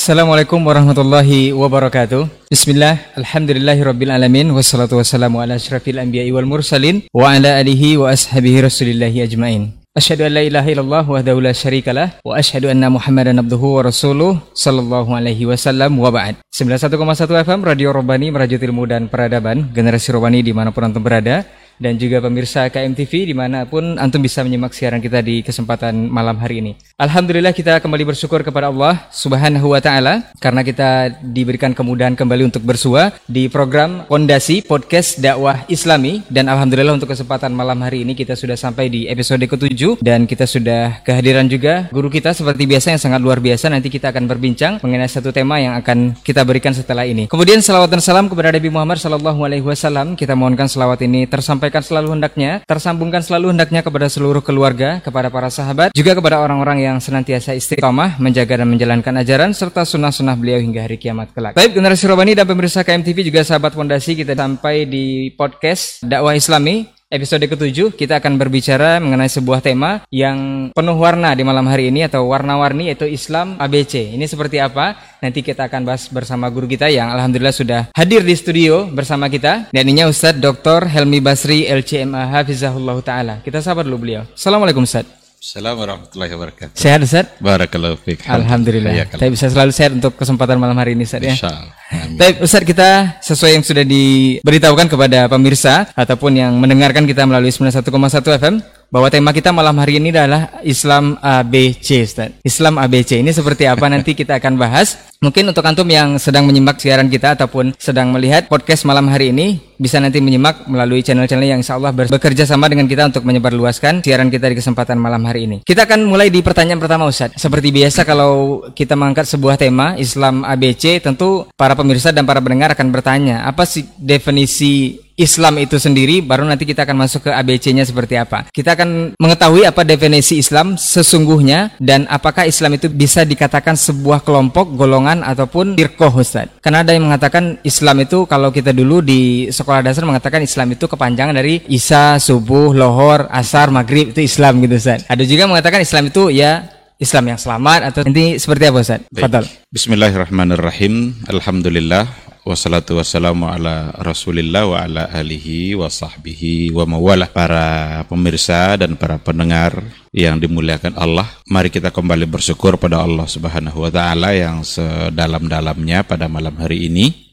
Assalamualaikum warahmatullahi wabarakatuh. Bismillah, alhamdulillahirabbil alamin wassalatu wassalamu ala asyrafil anbiya'i wal mursalin wa ala alihi wa ashabihi rasulillahi ajmain. Asyhadu an la ilaha illallah wahdahu la syarikalah wa asyhadu anna Muhammadan abduhu wa rasuluh sallallahu alaihi wasallam wa ba'd. 91,1 FM Radio Robani merajut ilmu dan peradaban generasi Robani di mana pun antum berada dan juga pemirsa KMTV di mana pun antum bisa menyimak siaran kita di kesempatan malam hari ini. Alhamdulillah kita kembali bersyukur kepada Allah Subhanahu wa taala karena kita diberikan kemudahan kembali untuk bersua di program Pondasi Podcast Dakwah Islami dan alhamdulillah untuk kesempatan malam hari ini kita sudah sampai di episode ke-7 dan kita sudah kehadiran juga guru kita seperti biasa yang sangat luar biasa nanti kita akan berbincang mengenai satu tema yang akan kita berikan setelah ini. Kemudian salawat dan salam kepada Nabi Muhammad sallallahu alaihi wasallam. Kita mohonkan salawat ini tersampaikan selalu hendaknya, tersambungkan selalu hendaknya kepada seluruh keluarga, kepada para sahabat, juga kepada orang-orang yang senantiasa istiqomah menjaga dan menjalankan ajaran serta sunnah-sunnah beliau hingga hari kiamat kelak. Baik, generasi Robani dan pemirsa KMTV juga sahabat fondasi kita sampai di podcast dakwah Islami episode ketujuh kita akan berbicara mengenai sebuah tema yang penuh warna di malam hari ini atau warna-warni yaitu Islam ABC. Ini seperti apa? Nanti kita akan bahas bersama guru kita yang alhamdulillah sudah hadir di studio bersama kita. Dan ini Ustadz Dr. Helmi Basri LCMA Hafizahullah Ta'ala. Kita sahabat dulu beliau. Assalamualaikum Ustadz. Assalamualaikum warahmatullahi wabarakatuh. Sehat Ustaz? Barakallahu fiik. Alhamdulillah. Ya, Tapi bisa selalu sehat untuk kesempatan malam hari ini Ustaz ya. Insyaallah. Baik Ustaz kita sesuai yang sudah diberitahukan kepada pemirsa ataupun yang mendengarkan kita melalui 91,1 FM bahwa tema kita malam hari ini adalah Islam ABC Ustaz. Islam ABC ini seperti apa nanti kita akan bahas. Mungkin untuk antum yang sedang menyimak siaran kita ataupun sedang melihat podcast malam hari ini bisa nanti menyimak melalui channel-channel yang insya Allah bekerja sama dengan kita untuk menyebarluaskan siaran kita di kesempatan malam hari ini. Kita akan mulai di pertanyaan pertama Ustaz. Seperti biasa kalau kita mengangkat sebuah tema Islam ABC tentu para pemirsa dan para pendengar akan bertanya apa sih definisi Islam itu sendiri baru nanti kita akan masuk ke ABC-nya seperti apa. Kita akan mengetahui apa definisi Islam sesungguhnya dan apakah Islam itu bisa dikatakan sebuah kelompok, golongan ataupun firqah Ustaz. Karena ada yang mengatakan Islam itu kalau kita dulu di sekolah dasar mengatakan Islam itu kepanjangan dari Isa, subuh, lohor, asar, maghrib itu Islam gitu Ustaz. Ada juga mengatakan Islam itu ya Islam yang selamat atau nanti seperti apa Ustaz? Fadal. Bismillahirrahmanirrahim. Alhamdulillah wassalatu wassalamu ala Rasulillah wa ala alihi wa sahbihi wa mawalah. Para pemirsa dan para pendengar yang dimuliakan Allah, mari kita kembali bersyukur pada Allah Subhanahu wa taala yang sedalam-dalamnya pada malam hari ini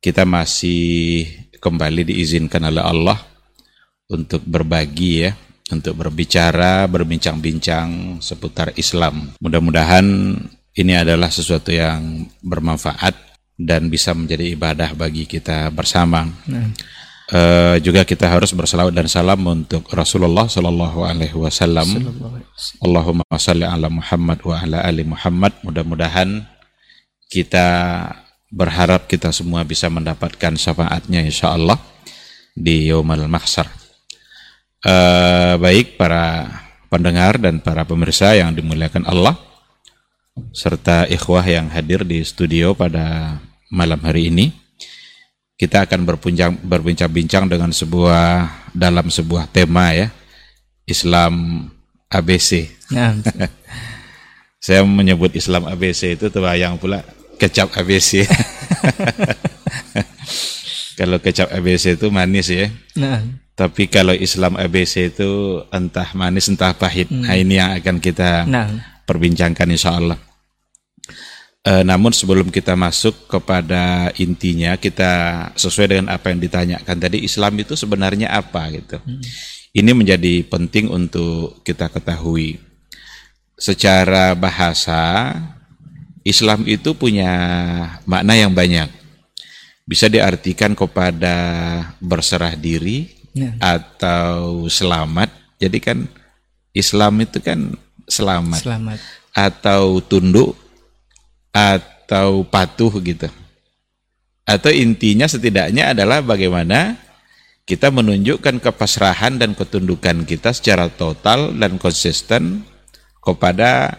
kita masih kembali diizinkan oleh Allah untuk berbagi ya, untuk berbicara, berbincang-bincang seputar Islam. Mudah-mudahan ini adalah sesuatu yang bermanfaat dan bisa menjadi ibadah bagi kita bersama. Eh, juga kita harus bersalawat dan salam untuk Rasulullah Shallallahu Alaihi Wasallam. Allahumma salli ala Muhammad wa ala ali Muhammad. Mudah-mudahan kita berharap kita semua bisa mendapatkan syafaatnya insya Allah di Yaumal Mahsyar. Eh, baik para pendengar dan para pemirsa yang dimuliakan Allah serta ikhwah yang hadir di studio pada malam hari ini kita akan berbincang berbincang-bincang dengan sebuah dalam sebuah tema ya Islam ABC. Nah, Saya menyebut Islam ABC itu terbayang pula kecap ABC. kalau kecap ABC itu manis ya. nah. Tapi kalau Islam ABC itu entah manis entah pahit. Nah ini yang akan kita Nah. perbincangkan insya Allah. Eh, namun sebelum kita masuk kepada intinya, kita sesuai dengan apa yang ditanyakan tadi, Islam itu sebenarnya apa gitu. Ini menjadi penting untuk kita ketahui. Secara bahasa, Islam itu punya makna yang banyak. Bisa diartikan kepada berserah diri Ya. atau selamat. Jadi kan Islam itu kan selamat Selamat. atau tunduk atau patuh gitu. Atau intinya setidaknya adalah bagaimana kita menunjukkan kepasrahan dan ketundukan kita secara total dan konsisten kepada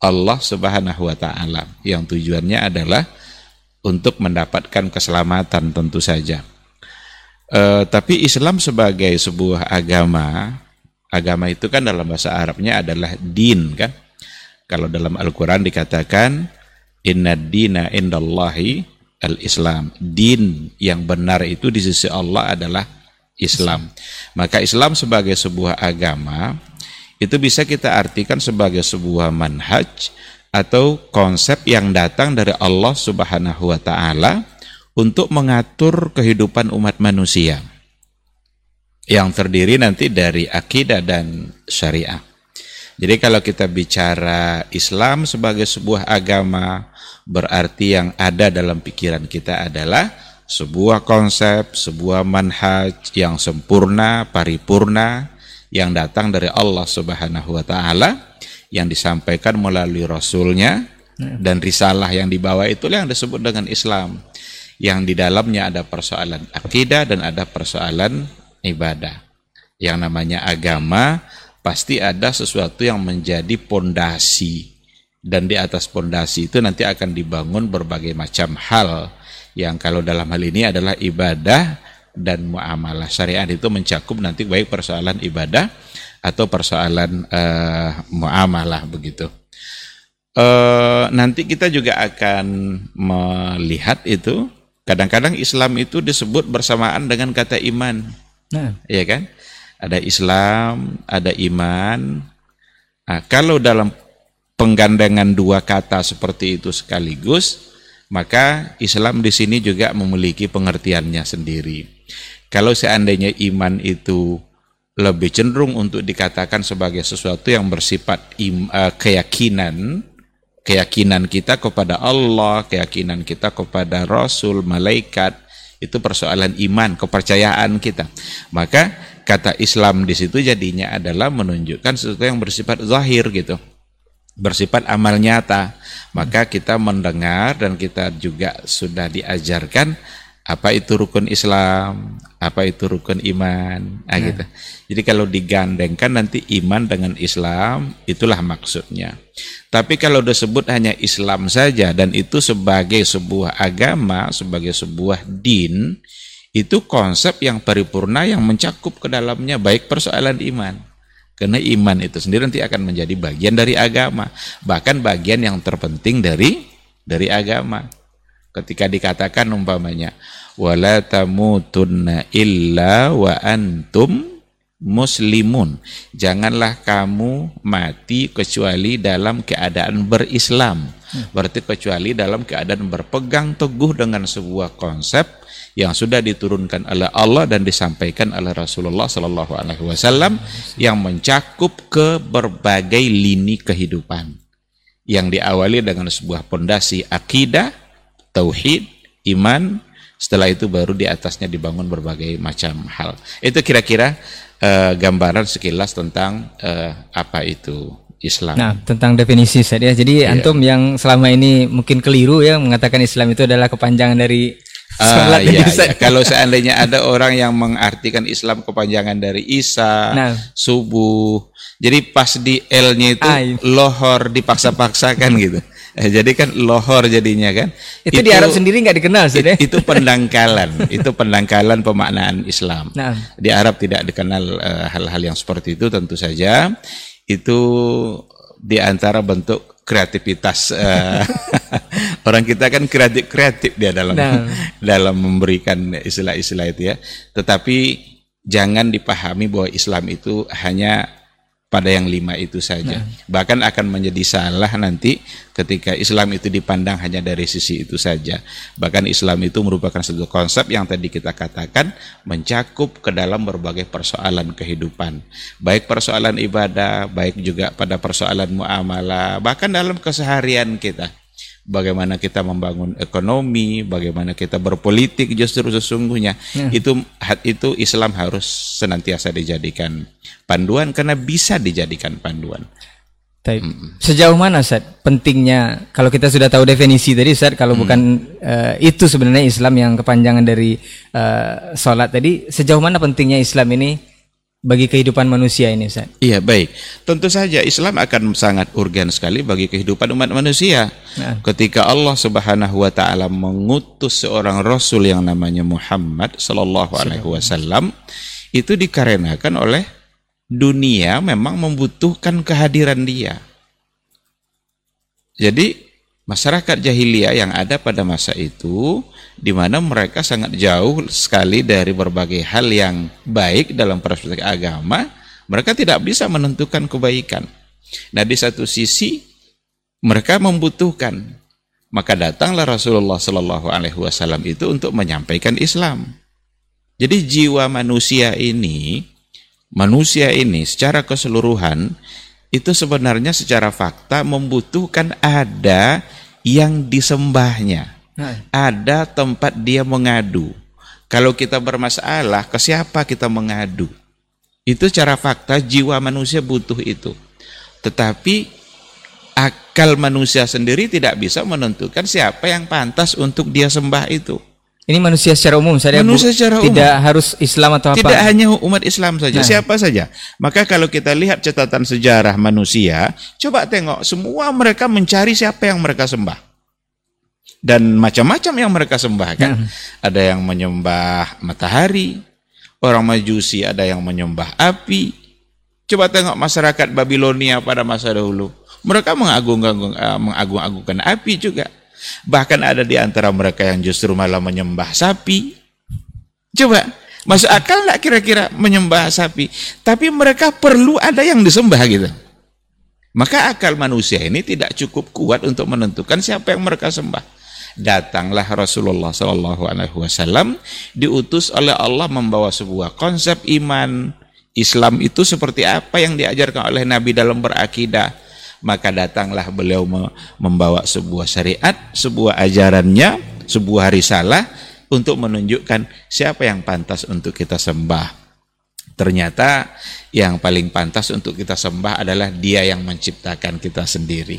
Allah Subhanahu wa taala yang tujuannya adalah untuk mendapatkan keselamatan tentu saja. Eh, tapi Islam sebagai sebuah agama, agama itu kan dalam bahasa Arabnya adalah din kan. Kalau dalam Al-Quran dikatakan Inna dina indallahi al-Islam. Din yang benar itu di sisi Allah adalah Islam. Maka Islam sebagai sebuah agama itu bisa kita artikan sebagai sebuah manhaj atau konsep yang datang dari Allah Subhanahu wa taala untuk mengatur kehidupan umat manusia yang terdiri nanti dari akidah dan syariah. Jadi kalau kita bicara Islam sebagai sebuah agama, berarti yang ada dalam pikiran kita adalah sebuah konsep, sebuah manhaj yang sempurna, paripurna, yang datang dari Allah Subhanahu wa taala yang disampaikan melalui rasulnya dan risalah yang dibawa itu yang disebut dengan Islam. Yang di dalamnya ada persoalan akidah dan ada persoalan ibadah. Yang namanya agama pasti ada sesuatu yang menjadi pondasi dan di atas pondasi itu nanti akan dibangun berbagai macam hal yang kalau dalam hal ini adalah ibadah dan muamalah syariat itu mencakup nanti baik persoalan ibadah atau persoalan uh, muamalah begitu. Uh, nanti kita juga akan melihat itu kadang-kadang Islam itu disebut bersamaan dengan kata iman, nah. ya kan? Ada Islam, ada iman. Nah, kalau dalam penggandengan dua kata seperti itu sekaligus, maka Islam di sini juga memiliki pengertiannya sendiri. Kalau seandainya iman itu lebih cenderung untuk dikatakan sebagai sesuatu yang bersifat im, uh, keyakinan, keyakinan kita kepada Allah, keyakinan kita kepada Rasul, malaikat, itu persoalan iman, kepercayaan kita. Maka kata Islam di situ jadinya adalah menunjukkan sesuatu yang bersifat zahir gitu. Bersifat amal nyata. Maka kita mendengar dan kita juga sudah diajarkan apa itu rukun Islam, apa itu rukun iman, nah, gitu. Jadi kalau digandengkan nanti iman dengan Islam itulah maksudnya. Tapi kalau disebut hanya Islam saja dan itu sebagai sebuah agama, sebagai sebuah din, itu konsep yang paripurna yang mencakup ke dalamnya baik persoalan iman. Karena iman itu sendiri nanti akan menjadi bagian dari agama, bahkan bagian yang terpenting dari dari agama ketika dikatakan umpamanya wala tamutunna illa wa antum muslimun. Janganlah kamu mati kecuali dalam keadaan berislam. Berarti kecuali dalam keadaan berpegang teguh dengan sebuah konsep yang sudah diturunkan oleh Allah dan disampaikan oleh Rasulullah Sallallahu Alaihi Wasallam yang mencakup ke berbagai lini kehidupan. Yang diawali dengan sebuah pondasi akidah tauhid, iman, setelah itu baru di atasnya dibangun berbagai macam hal. Itu kira-kira uh, gambaran sekilas tentang uh, apa itu Islam. Nah, tentang definisi saya Jadi yeah. antum yang selama ini mungkin keliru ya mengatakan Islam itu adalah kepanjangan dari Uh, iya, iya. Kalau seandainya ada orang yang mengartikan Islam kepanjangan dari Isa, nah. subuh, jadi pas di L-nya itu lohor dipaksa-paksakan gitu. Eh, jadi kan lohor jadinya kan. Itu, itu di Arab sendiri nggak dikenal sih deh. Itu pendangkalan, itu pendangkalan pemaknaan Islam. Nah. Di Arab tidak dikenal eh, hal-hal uh, yang seperti itu tentu saja. Itu di antara bentuk kreativitas uh, orang kita kan kreatif kreatif dia dalam nah. dalam memberikan istilah-istilah itu ya. Tetapi jangan dipahami bahwa Islam itu hanya pada yang lima itu saja. Nah. Bahkan akan menjadi salah nanti ketika Islam itu dipandang hanya dari sisi itu saja. Bahkan Islam itu merupakan satu konsep yang tadi kita katakan mencakup ke dalam berbagai persoalan kehidupan. Baik persoalan ibadah, baik juga pada persoalan muamalah, bahkan dalam keseharian kita bagaimana kita membangun ekonomi, bagaimana kita berpolitik justru sesungguhnya ya. itu itu Islam harus senantiasa dijadikan panduan karena bisa dijadikan panduan. Hmm. Sejauh mana Ustaz pentingnya kalau kita sudah tahu definisi tadi Ustaz kalau hmm. bukan uh, itu sebenarnya Islam yang kepanjangan dari uh, sholat tadi sejauh mana pentingnya Islam ini bagi kehidupan manusia ini Ustaz? Iya baik, tentu saja Islam akan sangat urgen sekali bagi kehidupan umat manusia. Nah. Ketika Allah Subhanahu Wa Taala mengutus seorang Rasul yang namanya Muhammad Sallallahu Alaihi Wasallam, itu dikarenakan oleh dunia memang membutuhkan kehadiran dia. Jadi masyarakat jahiliyah yang ada pada masa itu di mana mereka sangat jauh sekali dari berbagai hal yang baik dalam perspektif agama, mereka tidak bisa menentukan kebaikan. Nah, di satu sisi mereka membutuhkan maka datanglah Rasulullah Shallallahu Alaihi Wasallam itu untuk menyampaikan Islam. Jadi jiwa manusia ini, manusia ini secara keseluruhan itu sebenarnya secara fakta membutuhkan ada yang disembahnya. Nah. Ada tempat dia mengadu. Kalau kita bermasalah, ke siapa kita mengadu? Itu secara fakta jiwa manusia butuh itu. Tetapi akal manusia sendiri tidak bisa menentukan siapa yang pantas untuk dia sembah itu. Ini manusia secara umum saja. Manusia secara umum. Tidak harus Islam atau apa. Tidak hanya umat Islam saja, nah. siapa saja. Maka kalau kita lihat catatan sejarah manusia, coba tengok semua mereka mencari siapa yang mereka sembah. Dan macam-macam yang mereka sembah kan. Nah. Ada yang menyembah matahari, orang Majusi ada yang menyembah api. Coba tengok masyarakat Babilonia pada masa dahulu mereka mengagung-agungkan mengagung api juga. Bahkan ada di antara mereka yang justru malah menyembah sapi. Coba, masuk akal nggak kira-kira menyembah sapi? Tapi mereka perlu ada yang disembah gitu. Maka akal manusia ini tidak cukup kuat untuk menentukan siapa yang mereka sembah. Datanglah Rasulullah Shallallahu Alaihi Wasallam diutus oleh Allah membawa sebuah konsep iman Islam itu seperti apa yang diajarkan oleh Nabi dalam berakidah maka datanglah beliau membawa sebuah syariat, sebuah ajarannya, sebuah risalah untuk menunjukkan siapa yang pantas untuk kita sembah. Ternyata yang paling pantas untuk kita sembah adalah dia yang menciptakan kita sendiri.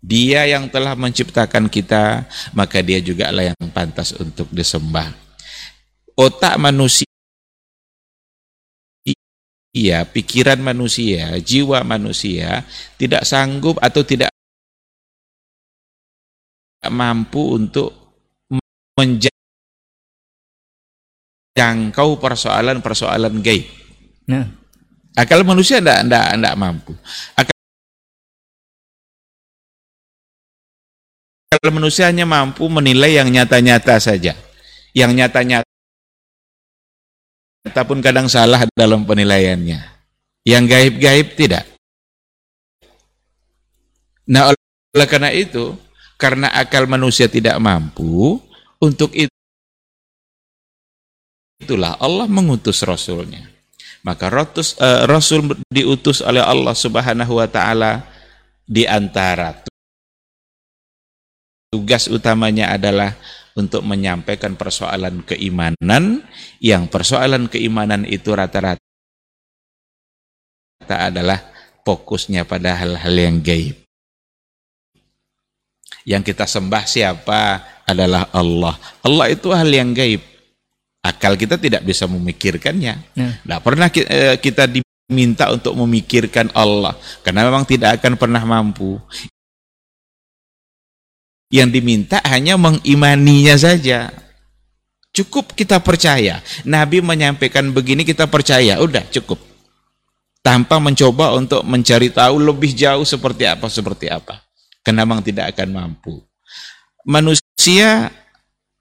Dia yang telah menciptakan kita, maka dia juga lah yang pantas untuk disembah. Otak manusia Iya, pikiran manusia, jiwa manusia tidak sanggup atau tidak mampu untuk menjangkau persoalan-persoalan gaib. Nah. Akal manusia tidak tidak tidak mampu. Akal manusia hanya mampu menilai yang nyata-nyata saja. Yang nyata-nyata ataupun kadang salah dalam penilaiannya. Yang gaib-gaib tidak. Nah, oleh karena itu, karena akal manusia tidak mampu, untuk itu itulah Allah mengutus Rasulnya. Maka ratus, uh, Rasul diutus oleh Allah Subhanahu wa taala di antara tugas utamanya adalah untuk menyampaikan persoalan keimanan yang persoalan keimanan itu rata-rata adalah fokusnya pada hal-hal yang gaib. Yang kita sembah siapa adalah Allah. Allah itu hal yang gaib. Akal kita tidak bisa memikirkannya. Tidak ya. pernah eh, kita diminta untuk memikirkan Allah karena memang tidak akan pernah mampu. Yang diminta hanya mengimaninya saja. Cukup kita percaya. Nabi menyampaikan begini kita percaya, udah cukup. Tanpa mencoba untuk mencari tahu lebih jauh seperti apa, seperti apa. Karena memang tidak akan mampu. Manusia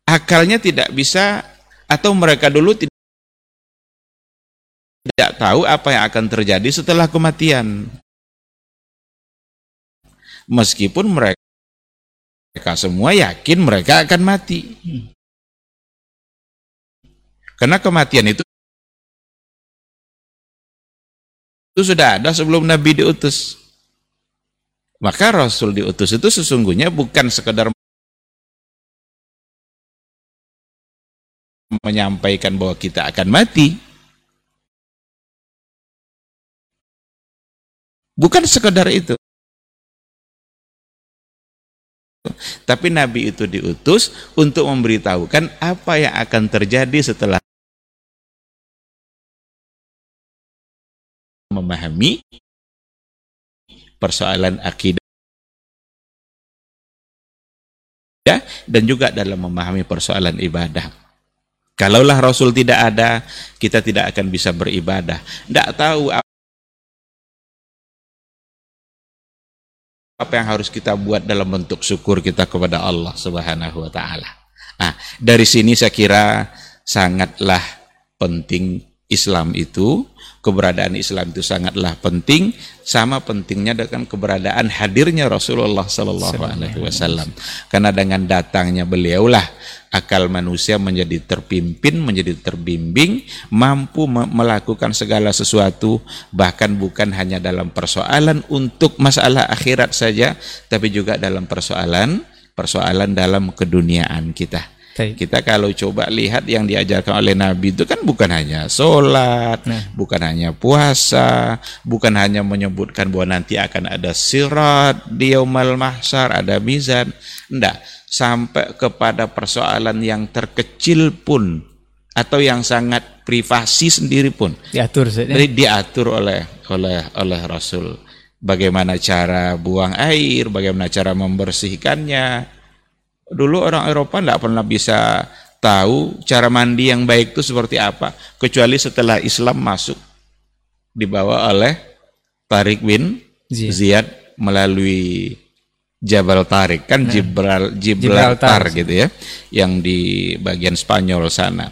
akalnya tidak bisa atau mereka dulu tidak tidak tahu apa yang akan terjadi setelah kematian. Meskipun mereka mereka semua yakin mereka akan mati. Karena kematian itu itu sudah ada sebelum Nabi diutus. Maka Rasul diutus itu sesungguhnya bukan sekedar menyampaikan bahwa kita akan mati. Bukan sekedar itu. Tapi Nabi itu diutus untuk memberitahukan apa yang akan terjadi setelah memahami persoalan akidah dan juga dalam memahami persoalan ibadah. Kalaulah Rasul tidak ada, kita tidak akan bisa beribadah. Tidak tahu apa yang harus kita buat dalam bentuk syukur kita kepada Allah Subhanahu wa taala. Nah, dari sini saya kira sangatlah penting Islam itu, keberadaan Islam itu sangatlah penting, sama pentingnya dengan keberadaan hadirnya Rasulullah Sallallahu Alaihi Wasallam. Karena dengan datangnya beliaulah akal manusia menjadi terpimpin, menjadi terbimbing, mampu melakukan segala sesuatu, bahkan bukan hanya dalam persoalan untuk masalah akhirat saja, tapi juga dalam persoalan persoalan dalam keduniaan kita. Kita kalau coba lihat yang diajarkan oleh Nabi itu kan bukan hanya sholat, nah. bukan hanya puasa, bukan hanya menyebutkan bahwa nanti akan ada sirat di yaumal mahsyar, ada mizan. Enggak, sampai kepada persoalan yang terkecil pun atau yang sangat privasi sendiri pun diatur saja. diatur oleh oleh oleh Rasul. Bagaimana cara buang air, bagaimana cara membersihkannya, Dulu orang Eropa tidak pernah bisa tahu cara mandi yang baik itu seperti apa, kecuali setelah Islam masuk dibawa oleh Tariq bin Ziyad melalui Jabal Tarik kan nah, Gibraltar, Gibraltar gitu ya, yang di bagian Spanyol sana.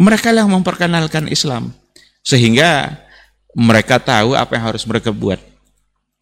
Mereka yang memperkenalkan Islam sehingga mereka tahu apa yang harus mereka buat.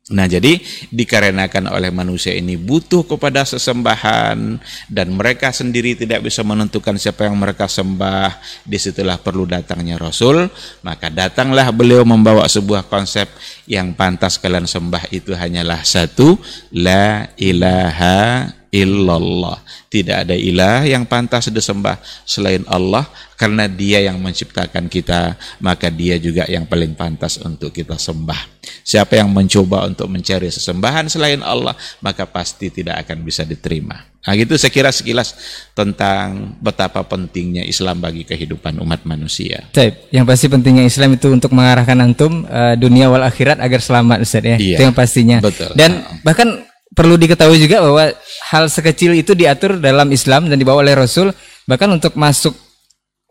Nah, jadi dikarenakan oleh manusia ini butuh kepada sesembahan dan mereka sendiri tidak bisa menentukan siapa yang mereka sembah, di situlah perlu datangnya Rasul, maka datanglah beliau membawa sebuah konsep yang pantas kalian sembah itu hanyalah satu, la ilaha illallah. Tidak ada ilah yang pantas disembah selain Allah karena dia yang menciptakan kita, maka dia juga yang paling pantas untuk kita sembah. Siapa yang mencoba untuk mencari sesembahan selain Allah, maka pasti tidak akan bisa diterima. Nah gitu saya kira sekilas tentang betapa pentingnya Islam bagi kehidupan umat manusia. Taip, yang pasti pentingnya Islam itu untuk mengarahkan antum uh, dunia wal akhirat agar selamat Ustaz ya. Iya, itu yang pastinya. Betul. Dan bahkan perlu diketahui juga bahwa hal sekecil itu diatur dalam Islam dan dibawa oleh Rasul bahkan untuk masuk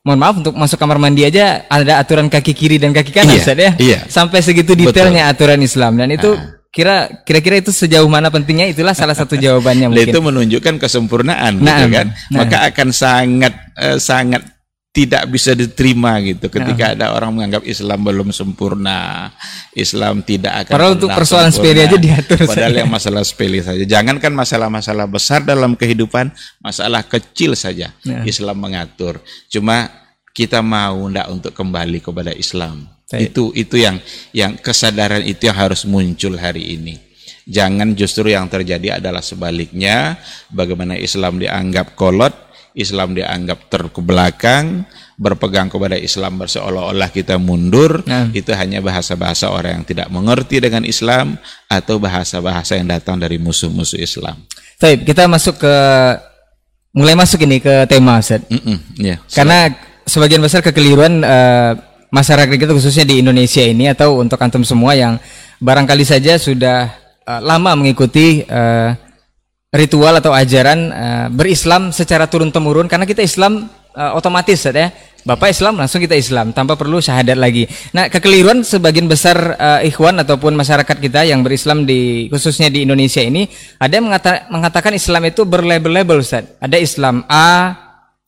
mohon maaf untuk masuk kamar mandi aja ada aturan kaki kiri dan kaki kanan iya, Ustaz ya. Iya. Sampai segitu detailnya Betul. aturan Islam dan itu ah. kira kira-kira itu sejauh mana pentingnya itulah salah satu jawabannya mungkin. itu menunjukkan kesempurnaan nah, gitu kan. Nah. Maka akan sangat uh, sangat tidak bisa diterima gitu ketika nah. ada orang menganggap Islam belum sempurna, Islam tidak akan Padahal untuk persoalan sepele aja diatur. Padahal saja. yang masalah sepele saja. Jangankan masalah-masalah besar dalam kehidupan, masalah kecil saja nah. Islam mengatur. Cuma kita mau ndak untuk kembali kepada Islam. Baik. Itu itu yang yang kesadaran itu yang harus muncul hari ini. Jangan justru yang terjadi adalah sebaliknya, bagaimana Islam dianggap kolot, Islam dianggap terkebelakang, berpegang kepada Islam seolah-olah kita mundur, nah. itu hanya bahasa-bahasa orang yang tidak mengerti dengan Islam atau bahasa-bahasa yang datang dari musuh-musuh Islam. Baik, kita masuk ke mulai masuk ini ke tema Ustaz. Mm -mm, yeah, Karena sebagian besar kekeliruan uh, masyarakat kita khususnya di Indonesia ini atau untuk antum semua yang barangkali saja sudah uh, lama mengikuti uh, ritual atau ajaran uh, berislam secara turun temurun karena kita Islam uh, otomatis ya Bapak Islam langsung kita Islam tanpa perlu syahadat lagi. Nah, kekeliruan sebagian besar uh, ikhwan ataupun masyarakat kita yang berislam di khususnya di Indonesia ini ada yang mengata, mengatakan Islam itu berlabel-label Ustaz. Ada Islam A,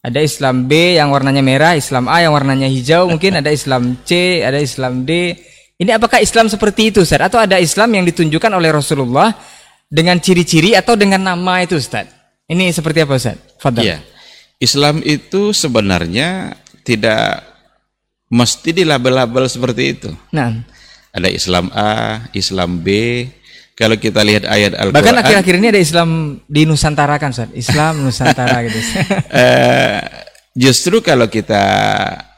ada Islam B yang warnanya merah, Islam A yang warnanya hijau, mungkin ada Islam C, ada Islam D. Ini apakah Islam seperti itu Ustaz atau ada Islam yang ditunjukkan oleh Rasulullah dengan ciri-ciri atau dengan nama itu Ustaz? Ini seperti apa Ustaz? Fadal. Iya. Islam itu sebenarnya tidak mesti dilabel-label seperti itu. Nah. Ada Islam A, Islam B. Kalau kita lihat ayat Al-Quran. Bahkan akhir-akhir ini ada Islam di Nusantara kan Ustaz? Islam Nusantara gitu. uh, justru kalau kita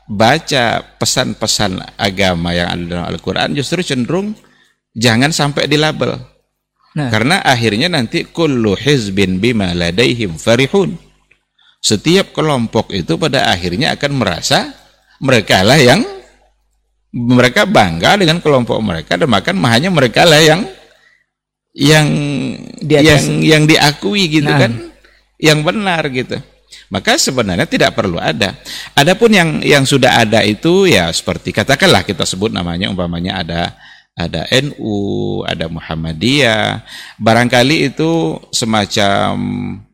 baca pesan-pesan agama yang ada dalam Al-Quran justru cenderung jangan sampai dilabel. Nah. Karena akhirnya nanti kullu hizbin bima ladaihim farihun. Setiap kelompok itu pada akhirnya akan merasa mereka lah yang mereka bangga dengan kelompok mereka dan bahkan hanya mereka lah yang yang Di yang yang diakui gitu nah. kan, yang benar gitu. Maka sebenarnya tidak perlu ada. Adapun yang yang sudah ada itu ya seperti katakanlah kita sebut namanya umpamanya ada ada NU, ada Muhammadiyah. Barangkali itu semacam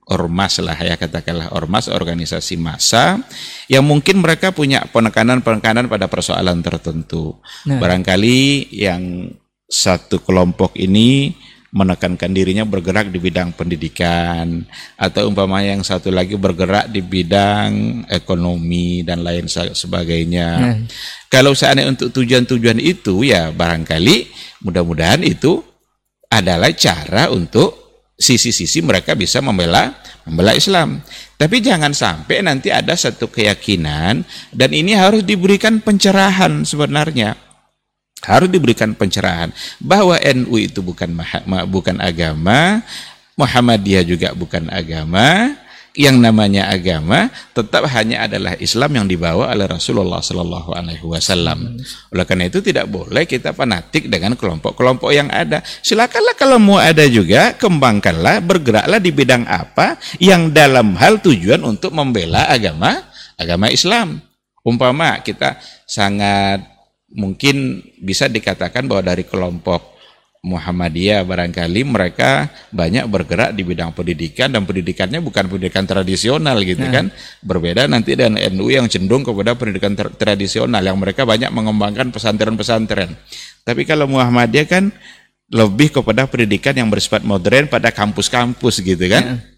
ormas lah ya katakanlah ormas organisasi massa yang mungkin mereka punya penekanan-penekanan pada persoalan tertentu. Nah. Barangkali yang satu kelompok ini menekankan dirinya bergerak di bidang pendidikan atau umpamanya yang satu lagi bergerak di bidang ekonomi dan lain sebagainya. Nah. Kalau seandainya untuk tujuan-tujuan itu ya barangkali mudah-mudahan itu adalah cara untuk sisi-sisi mereka bisa membela membela Islam. Tapi jangan sampai nanti ada satu keyakinan dan ini harus diberikan pencerahan sebenarnya harus diberikan pencerahan bahwa NU itu bukan bukan agama, Muhammadiyah juga bukan agama, yang namanya agama tetap hanya adalah Islam yang dibawa oleh Rasulullah Sallallahu Alaihi Wasallam. Oleh karena itu tidak boleh kita fanatik dengan kelompok-kelompok yang ada. Silakanlah kalau mau ada juga kembangkanlah, bergeraklah di bidang apa yang dalam hal tujuan untuk membela agama agama Islam. Umpama kita sangat mungkin bisa dikatakan bahwa dari kelompok Muhammadiyah barangkali mereka banyak bergerak di bidang pendidikan dan pendidikannya bukan pendidikan tradisional gitu nah. kan berbeda nanti dengan NU yang cenderung kepada pendidikan tra tradisional yang mereka banyak mengembangkan pesantren-pesantren tapi kalau Muhammadiyah kan lebih kepada pendidikan yang bersifat modern pada kampus-kampus gitu kan nah.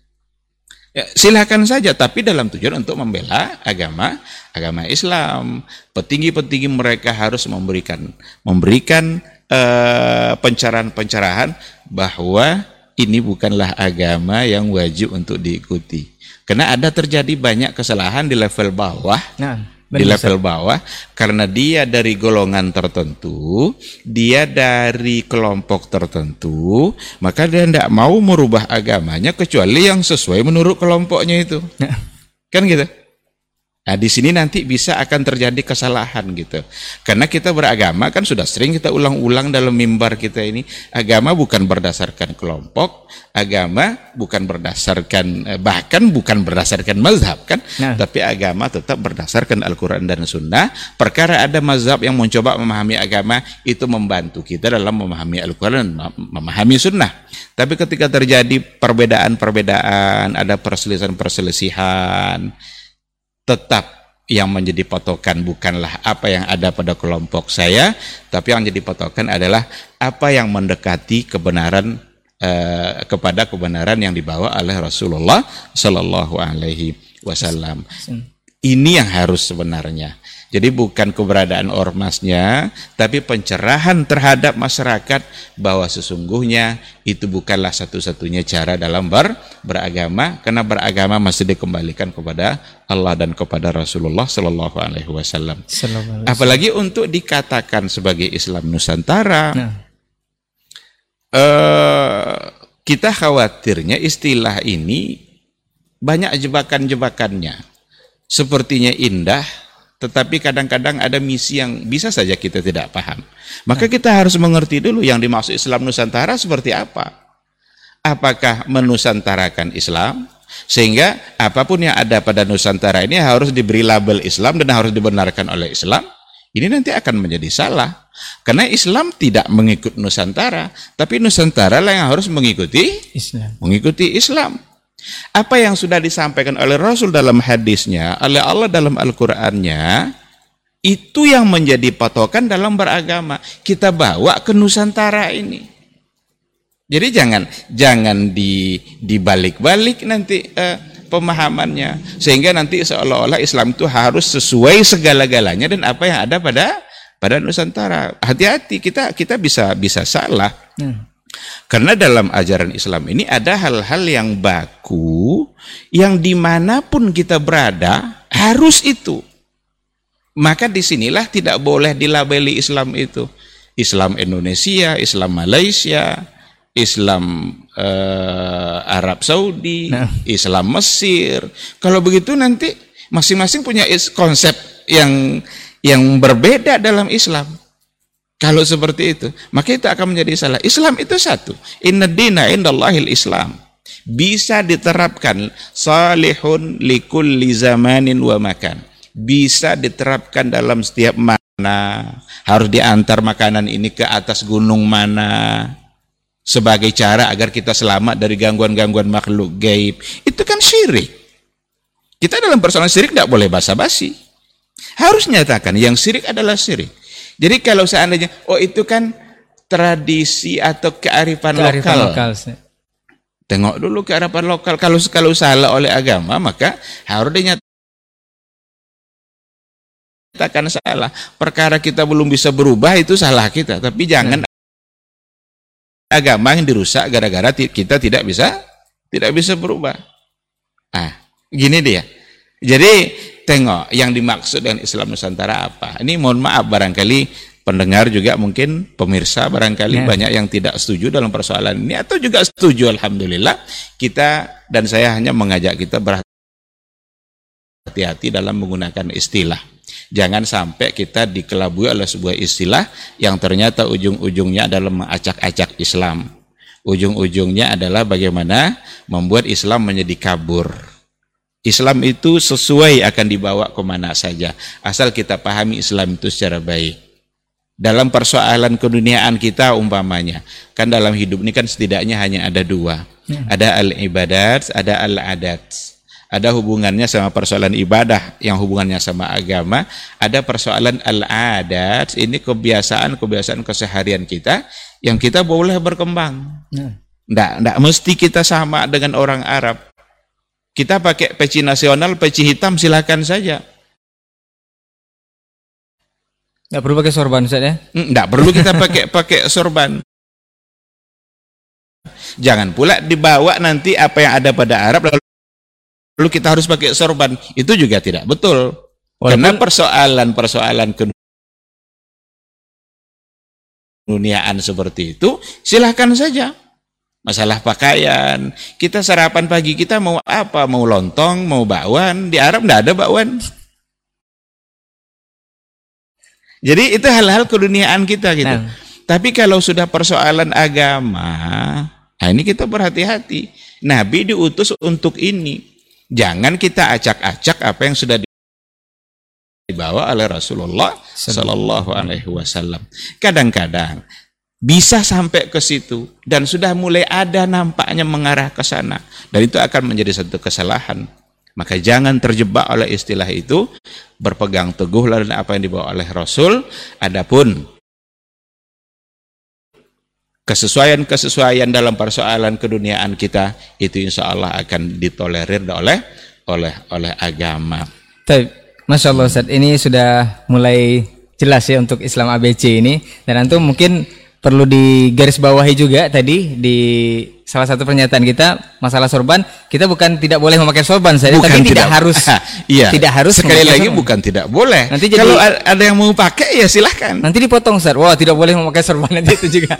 Ya, silakan saja, tapi dalam tujuan untuk membela agama agama Islam. Petinggi-petinggi mereka harus memberikan memberikan uh, pencerahan-pencerahan bahwa ini bukanlah agama yang wajib untuk diikuti. Karena ada terjadi banyak kesalahan di level bawah. Nah di level bawah karena dia dari golongan tertentu, dia dari kelompok tertentu, maka dia tidak mau merubah agamanya kecuali yang sesuai menurut kelompoknya itu. Ya. Kan gitu. Nah, di sini nanti bisa akan terjadi kesalahan gitu. Karena kita beragama kan sudah sering kita ulang-ulang dalam mimbar kita ini, agama bukan berdasarkan kelompok, agama bukan berdasarkan eh, bahkan bukan berdasarkan mazhab kan, nah. tapi agama tetap berdasarkan Al-Qur'an dan Sunnah. Perkara ada mazhab yang mencoba memahami agama itu membantu kita dalam memahami Al-Qur'an dan memahami Sunnah. Tapi ketika terjadi perbedaan-perbedaan, ada perselisihan-perselisihan, tetap yang menjadi patokan bukanlah apa yang ada pada kelompok saya, tapi yang menjadi patokan adalah apa yang mendekati kebenaran eh, kepada kebenaran yang dibawa oleh Rasulullah Shallallahu Alaihi Wasallam. Ini yang harus sebenarnya. Jadi bukan keberadaan ormasnya, tapi pencerahan terhadap masyarakat bahwa sesungguhnya itu bukanlah satu-satunya cara dalam ber, beragama, karena beragama masih dikembalikan kepada Allah dan kepada Rasulullah Shallallahu Alaihi Wasallam. Apalagi untuk dikatakan sebagai Islam Nusantara, nah. uh, kita khawatirnya istilah ini banyak jebakan-jebakannya. Sepertinya indah, tetapi kadang-kadang ada misi yang bisa saja kita tidak paham. Maka nah. kita harus mengerti dulu yang dimaksud Islam Nusantara seperti apa. Apakah menusantarakan Islam? Sehingga apa pun yang ada pada Nusantara ini harus diberi label Islam dan harus dibenarkan oleh Islam. Ini nanti akan menjadi salah. Karena Islam tidak mengikut Nusantara, tapi Nusantara lah yang harus mengikuti Islam. Mengikuti Islam. Apa yang sudah disampaikan oleh Rasul dalam hadisnya, oleh Allah dalam Al-Qur'annya, itu yang menjadi patokan dalam beragama. Kita bawa ke Nusantara ini. Jadi jangan jangan di dibalik-balik nanti uh, pemahamannya sehingga nanti seolah-olah Islam itu harus sesuai segala-galanya dan apa yang ada pada pada Nusantara. Hati-hati kita kita bisa bisa salah. Hmm. Karena dalam ajaran Islam ini ada hal-hal yang baku yang di mana pun kita berada harus itu. Maka di sinilah tidak boleh dilabeli Islam itu. Islam Indonesia, Islam Malaysia, Islam eh, Arab Saudi, nah. Islam Mesir. Kalau begitu nanti masing-masing punya konsep yang yang berbeda dalam Islam. Kalau seperti itu, maka itu akan menjadi salah. Islam itu satu. Inna dina indallahil Islam. Bisa diterapkan salihun likulli zamanin wa makan. Bisa diterapkan dalam setiap harus diantar makanan ini ke atas gunung mana sebagai cara agar kita selamat dari gangguan-gangguan makhluk gaib. Itu kan syirik. Kita dalam persoalan syirik tidak boleh basa-basi. Harus nyatakan yang syirik adalah syirik. Jadi kalau seandainya, oh itu kan tradisi atau kearifan, kearifan lokal. lokal Tengok dulu kearifan lokal. Kalau kalau salah oleh agama, maka harus dinyatakan salah. Perkara kita belum bisa berubah itu salah kita. Tapi jangan hmm. agama yang dirusak gara-gara kita tidak bisa tidak bisa berubah. Ah, gini dia. Jadi tengok yang dimaksud dengan Islam Nusantara apa. Ini mohon maaf barangkali pendengar juga mungkin pemirsa barangkali yeah. banyak yang tidak setuju dalam persoalan ini atau juga setuju alhamdulillah kita dan saya hanya mengajak kita berhati-hati dalam menggunakan istilah jangan sampai kita dikelabui oleh sebuah istilah yang ternyata ujung-ujungnya adalah mengacak-acak Islam ujung-ujungnya adalah bagaimana membuat Islam menjadi kabur Islam itu sesuai akan dibawa ke mana saja. Asal kita pahami Islam itu secara baik. Dalam persoalan keduniaan kita umpamanya kan dalam hidup ini kan setidaknya hanya ada dua. Ya. ada al ibadat ada al adat ada hubungannya sama persoalan ibadah yang hubungannya sama agama. Ada persoalan al adat ini kebiasaan kebiasaan keseharian kita yang kita boleh berkembang. Ya. ndak ndak mesti kita sama dengan orang Arab kita pakai peci nasional peci hitam silakan saja Nggak perlu pakai sorban Ustaz ya? Nggak perlu kita pakai pakai sorban. Jangan pula dibawa nanti apa yang ada pada Arab lalu kita harus pakai sorban. Itu juga tidak betul. Walaupun, Karena persoalan-persoalan keduniaan seperti itu silahkan saja. Masalah pakaian, kita sarapan pagi kita mau apa? Mau lontong, mau bakwan. Di Arab tidak ada bakwan. Jadi itu hal-hal keduniaan kita gitu. Nah. Tapi kalau sudah persoalan agama, nah ini kita berhati-hati. Nabi diutus untuk ini. Jangan kita acak-acak apa yang sudah dibawa oleh Rasulullah Sallallahu Alaihi Wasallam. Kadang-kadang bisa sampai ke situ dan sudah mulai ada nampaknya mengarah ke sana dan itu akan menjadi satu kesalahan. Maka jangan terjebak oleh istilah itu, berpegang teguh dengan apa yang dibawa oleh Rasul. Adapun kesesuaian-kesesuaian dalam persoalan keduniaan kita itu insya Allah akan ditolerir oleh oleh oleh agama. Masya Allah Ustaz, ini sudah mulai jelas ya untuk Islam ABC ini dan nanti mungkin perlu digarisbawahi juga tadi di salah satu pernyataan kita masalah sorban kita bukan tidak boleh memakai sorban saya tapi tidak, tidak. harus. Iya. Tidak harus sekali lagi sorban. bukan tidak boleh. Nanti jadi, kalau ada yang mau pakai ya silahkan. Nanti dipotong Ustaz. Wah tidak boleh memakai sorban. Nanti itu juga.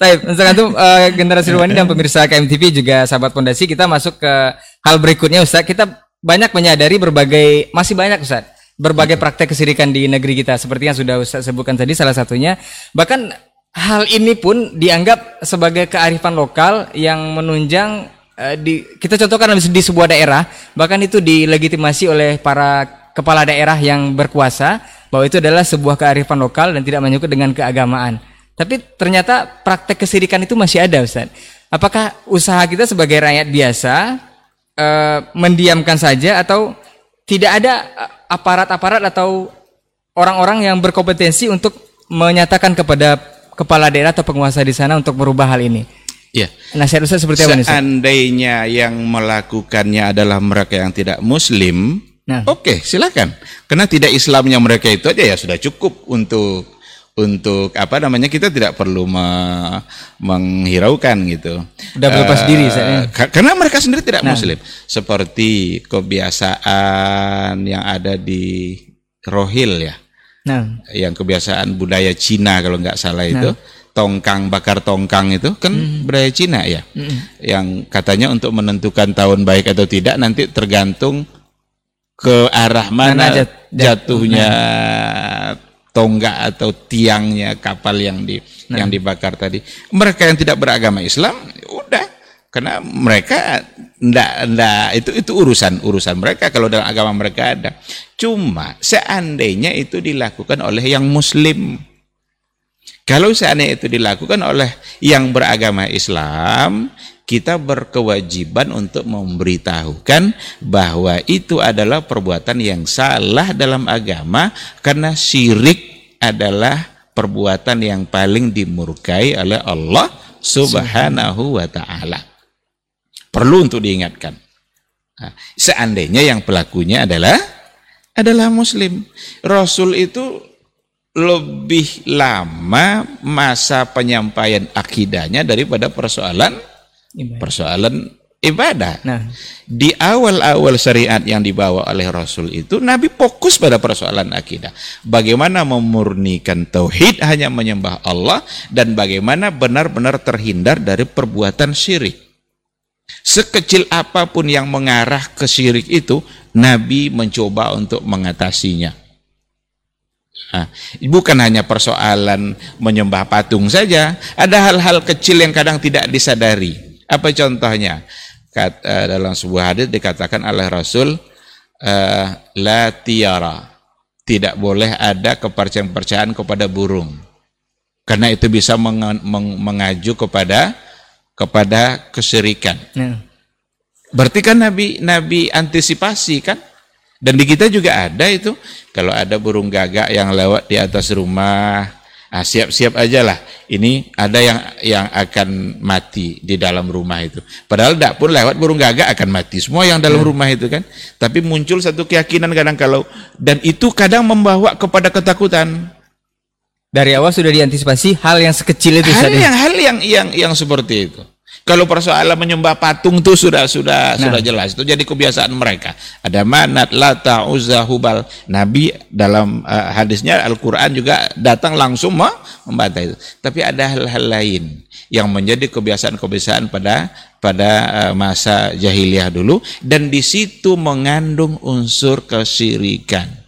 Baik, misalkan itu uh, generasi Ruwani dan pemirsa KMTV juga sahabat pondasi kita masuk ke hal berikutnya Ustaz. Kita banyak menyadari berbagai masih banyak Ustaz berbagai praktek kesirikan di negeri kita. Seperti yang sudah Ustaz sebutkan tadi salah satunya bahkan hal ini pun dianggap sebagai kearifan lokal yang menunjang uh, di kita contohkan di sebuah daerah bahkan itu dilegitimasi oleh para kepala daerah yang berkuasa bahwa itu adalah sebuah kearifan lokal dan tidak menyangkut dengan keagamaan. Tapi ternyata praktek kesirikan itu masih ada Ustaz. Apakah usaha kita sebagai rakyat biasa uh, mendiamkan saja atau tidak ada eh, aparat-aparat atau orang-orang yang berkompetensi untuk menyatakan kepada kepala daerah atau penguasa di sana untuk merubah hal ini? Ya. Nasihat Ustaz seperti apa nih? Seandainya yang melakukannya adalah mereka yang tidak muslim, nah. oke, okay, silakan. Karena tidak Islamnya mereka itu aja ya sudah cukup untuk untuk apa namanya kita tidak perlu me, menghiraukan gitu. Udah berlepas uh, diri saya. Karena mereka sendiri tidak nah. muslim. Seperti kebiasaan yang ada di Rohil ya. Nah. Yang kebiasaan budaya Cina kalau nggak salah itu, nah. tongkang bakar tongkang itu kan mm. budaya Cina ya. Mm. Yang katanya untuk menentukan tahun baik atau tidak nanti tergantung ke arah mana, mana jat, jatuhnya nah. tonggak atau tiangnya kapal yang di nah. yang dibakar tadi. Mereka yang tidak beragama Islam, Karena mereka ndak ndak itu itu urusan urusan mereka kalau dalam agama mereka ada. Cuma seandainya itu dilakukan oleh yang muslim. Kalau seandainya itu dilakukan oleh yang beragama Islam, kita berkewajiban untuk memberitahukan bahwa itu adalah perbuatan yang salah dalam agama karena syirik adalah perbuatan yang paling dimurkai oleh Allah Subhanahu wa taala. Perlu untuk diingatkan. Nah, seandainya yang pelakunya adalah adalah muslim. Rasul itu lebih lama masa penyampaian akidahnya daripada persoalan ibadah. persoalan ibadah. Nah, di awal-awal syariat yang dibawa oleh Rasul itu Nabi fokus pada persoalan akidah. Bagaimana memurnikan tauhid hanya menyembah Allah dan bagaimana benar-benar terhindar dari perbuatan syirik. Sekecil apa pun yang mengarah ke syirik itu, Nabi mencoba untuk mengatasinya. Nah, bukan hanya persoalan menyembah patung saja, ada hal-hal kecil yang kadang tidak disadari. Apa contohnya? Kata, eh, dalam sebuah hadis dikatakan oleh Rasul, uh, la tiara, tidak boleh ada kepercayaan-kepercayaan kepada burung, karena itu bisa meng mengaju kepada kepada kesyirikan. Ya. Berarti kan Nabi Nabi antisipasi kan? Dan di kita juga ada itu. Kalau ada burung gagak yang lewat di atas rumah, ah, siap-siap aja lah. Ini ada yang yang akan mati di dalam rumah itu. Padahal tidak pun lewat burung gagak akan mati. Semua yang dalam ya. rumah itu kan. Tapi muncul satu keyakinan kadang kalau dan itu kadang membawa kepada ketakutan. Dari awal sudah diantisipasi hal yang sekecil itu hal yang hal yang yang yang seperti itu. Kalau persoalan menyembah patung itu sudah sudah nah. sudah jelas itu jadi kebiasaan mereka. Ada manat, lata, uzza, hubal. Nabi dalam uh, hadisnya Al-Qur'an juga datang langsung membantah itu. Tapi ada hal-hal lain yang menjadi kebiasaan-kebiasaan pada pada uh, masa jahiliyah dulu dan di situ mengandung unsur kesyirikan.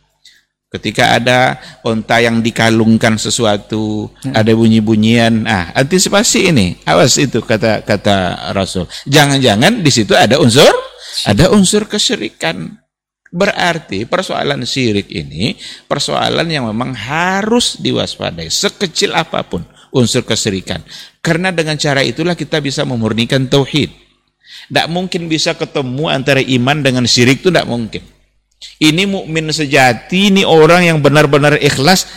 Ketika ada onta yang dikalungkan sesuatu, hmm. ada bunyi-bunyian, ah antisipasi ini, awas itu kata kata Rasul. Jangan-jangan di situ ada unsur, ada unsur kesyirikan. Berarti persoalan syirik ini persoalan yang memang harus diwaspadai sekecil apa pun unsur kesyirikan. Karena dengan cara itulah kita bisa memurnikan tauhid. Tidak mungkin bisa ketemu antara iman dengan syirik itu tidak mungkin. Ini mukmin sejati, ini orang yang benar-benar ikhlas,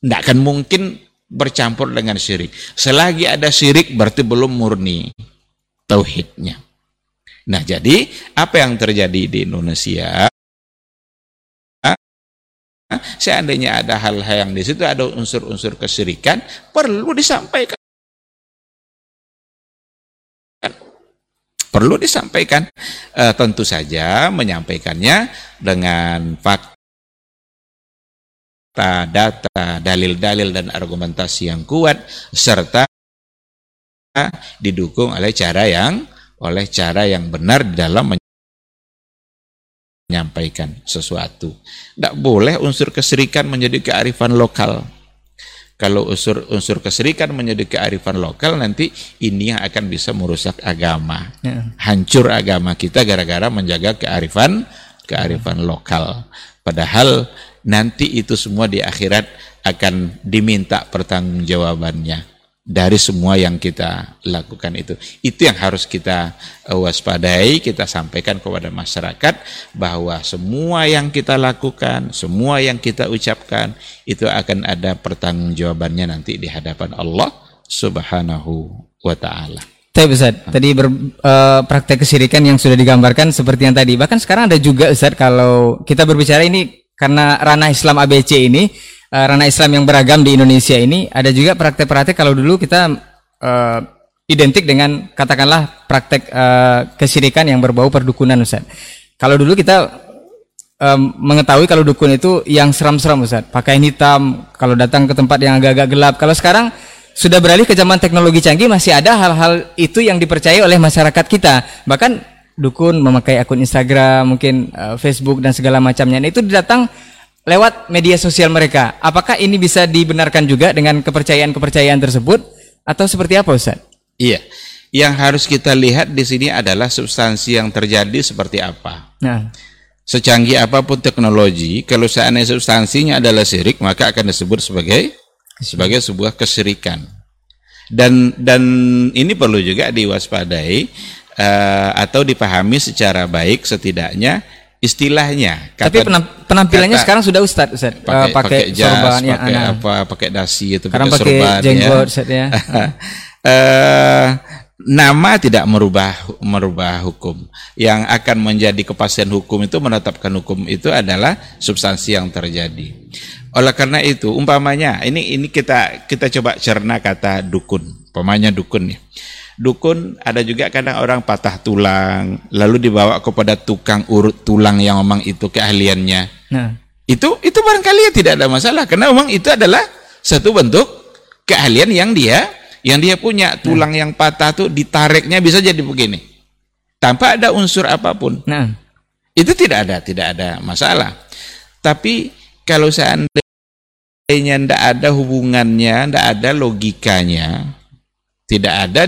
tidak akan mungkin bercampur dengan syirik. Selagi ada syirik berarti belum murni tauhidnya. Nah, jadi apa yang terjadi di Indonesia? Seandainya ada hal-hal yang di situ ada unsur-unsur kesyirikan, perlu disampaikan perlu disampaikan. E, tentu saja menyampaikannya dengan fakta, data, dalil-dalil dan argumentasi yang kuat serta didukung oleh cara yang oleh cara yang benar dalam menyampaikan sesuatu. Tidak boleh unsur keserikan menjadi kearifan lokal. Kalau unsur unsur keserikan menjadi kearifan lokal nanti ini yang akan bisa merusak agama. Ya. Hancur agama kita gara-gara menjaga kearifan kearifan lokal. Padahal nanti itu semua di akhirat akan diminta pertanggungjawabannya dari semua yang kita lakukan itu. Itu yang harus kita eh, waspadai, kita sampaikan kepada masyarakat bahwa semua yang kita lakukan, semua yang kita ucapkan itu akan ada pertanggungjawabannya nanti di hadapan Allah Subhanahu wa taala. Tapi Ustaz, tadi ber, uh, praktek kesyirikan yang sudah digambarkan seperti yang tadi. Bahkan sekarang ada juga Ustaz kalau kita berbicara ini karena ranah Islam ABC ini uh, ranah Islam yang beragam di Indonesia ini ada juga praktek-praktek kalau dulu kita uh, identik dengan katakanlah praktek uh, kesyirikan yang berbau perdukunan Ustaz. Kalau dulu kita um, mengetahui kalau dukun itu yang seram-seram Ustaz, pakaian hitam, kalau datang ke tempat yang agak-agak gelap. Kalau sekarang sudah beralih ke zaman teknologi canggih masih ada hal-hal itu yang dipercayai oleh masyarakat kita. Bahkan dukun memakai akun Instagram, mungkin uh, Facebook dan segala macamnya. Nah, itu datang lewat media sosial mereka. Apakah ini bisa dibenarkan juga dengan kepercayaan-kepercayaan tersebut atau seperti apa Ustaz? Iya. Yang harus kita lihat di sini adalah substansi yang terjadi seperti apa. Nah, Secanggih apa pun teknologi, kalau seandainya substansinya adalah syirik, maka akan disebut sebagai sebagai sebuah kesyirikan. Dan dan ini perlu juga diwaspadai uh, atau dipahami secara baik setidaknya istilahnya. Tapi penam- penampilannya kata- sekarang sudah Ustaz, Ustaz. Eh, pakai, pakai jas, sorban ya, pakai anak. apa, pakai dasi itu, Sekarang pakai pakai sorban jenggot, ya. Ustaz ya. Eh, nama tidak merubah merubah hukum. Yang akan menjadi kepastian hukum itu menetapkan hukum itu adalah substansi yang terjadi. Oleh karena itu, umpamanya ini ini kita kita coba cerna kata dukun, umpamanya dukun ya. Dukun ada juga kadang orang patah tulang, lalu dibawa kepada tukang urut tulang yang memang itu keahliannya. Nah, Itu itu barangkali ya tidak ada masalah karena memang itu adalah satu bentuk keahlian yang dia yang dia punya. Tulang yang patah tuh ditariknya bisa jadi begini. Tanpa ada unsur apa pun. Nah. itu tidak ada tidak ada masalah. Tapi kalau seandainya tidak ada hubungannya tidak ada logikanya tidak ada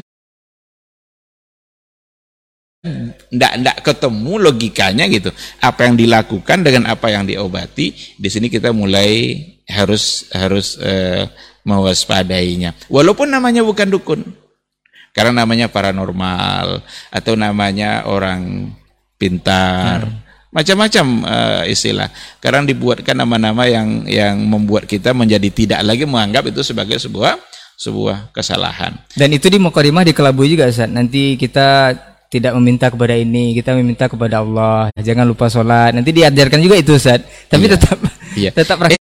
tidak tidak ketemu logikanya gitu. Apa yang dilakukan dengan apa yang diobati di sini kita mulai harus harus eh, mewaspadainya. Walaupun namanya bukan dukun. Karena namanya paranormal atau namanya orang pintar. Macam-macam eh, istilah. Karena dibuatkan nama-nama yang yang membuat kita menjadi tidak lagi menganggap itu sebagai sebuah sebuah kesalahan. Dan itu di Mukaddimah dikelabui juga Ustaz. Nanti kita tidak meminta kepada ini, kita meminta kepada Allah. Jangan lupa sholat. Nanti diajarkan juga itu Ustaz. Tapi Iya. tetap Iya. tetap praktik.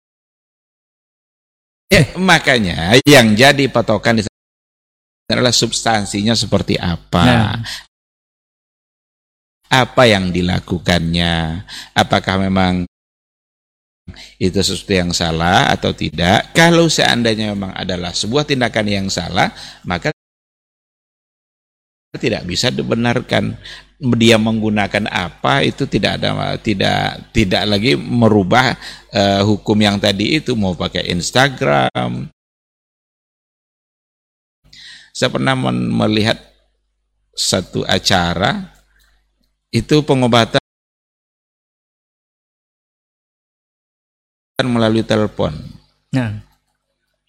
Ya, makanya yang jadi patokan di adalah substansinya seperti apa. Nah. Apa yang dilakukannya? Apakah memang itu sesuatu yang salah atau tidak? Kalau seandainya memang adalah sebuah tindakan yang salah, maka tidak bisa dibenarkan. Dia menggunakan apa itu tidak ada tidak tidak lagi merubah eh, hukum yang tadi itu. Mau pakai Instagram. Saya pernah melihat satu acara itu pengobatan melalui telepon. Nah,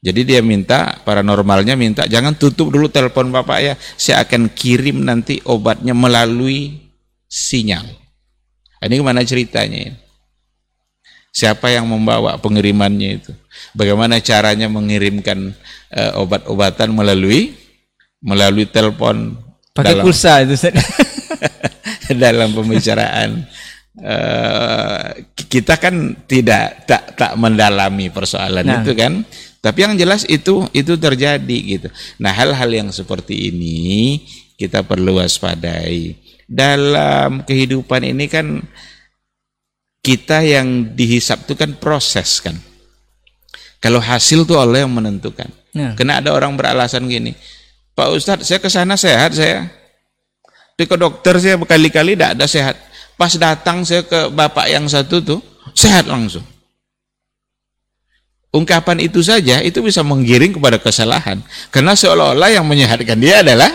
jadi dia minta, paranormalnya minta, jangan tutup dulu telepon Bapak ya, saya akan kirim nanti obatnya melalui sinyal. Nah, Ini gimana ceritanya? Siapa yang membawa pengirimannya itu? Bagaimana caranya mengirimkan eh, obat-obatan melalui melalui telepon pakai dalam pulsa itu dalam pembicaraan eh, kita kan tidak tak tak mendalami persoalan Nah. itu kan tapi yang jelas itu itu terjadi gitu nah hal-hal yang seperti ini kita perlu waspadai dalam kehidupan ini kan kita yang dihisap itu kan proses kan kalau hasil tuh Allah yang menentukan Nah, Kena ada orang beralasan gini, Pak Ustadz saya ke sana sehat saya. Tapi ke dokter saya berkali-kali tidak ada sehat. Pas datang saya ke bapak yang satu tuh, sehat langsung. Ungkapan itu saja itu bisa menggiring kepada kesalahan. Karena seolah-olah yang menyehatkan dia adalah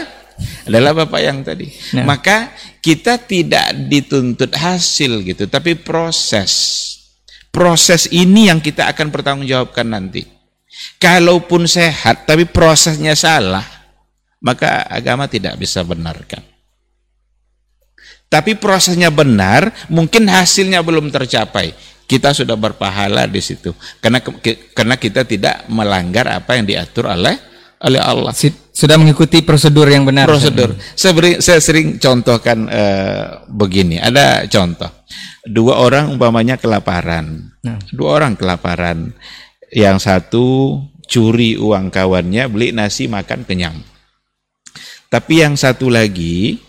adalah bapak yang tadi. Nah. Maka kita tidak dituntut hasil gitu, tapi proses. Proses ini yang kita akan pertanggungjawabkan nanti. Kalaupun sehat tapi prosesnya salah, maka agama tidak bisa benarkan. Tapi prosesnya benar, mungkin hasilnya belum tercapai. Kita sudah berpahala di situ karena karena kita tidak melanggar apa yang diatur oleh oleh Allah. sudah mengikuti prosedur yang benar. Prosedur. Saya, beri- saya sering contohkan eh, begini. Ada contoh. Dua orang umpamanya kelaparan. Nah. Dua orang kelaparan. Yang satu curi uang kawannya beli nasi makan kenyang. Tapi yang satu lagi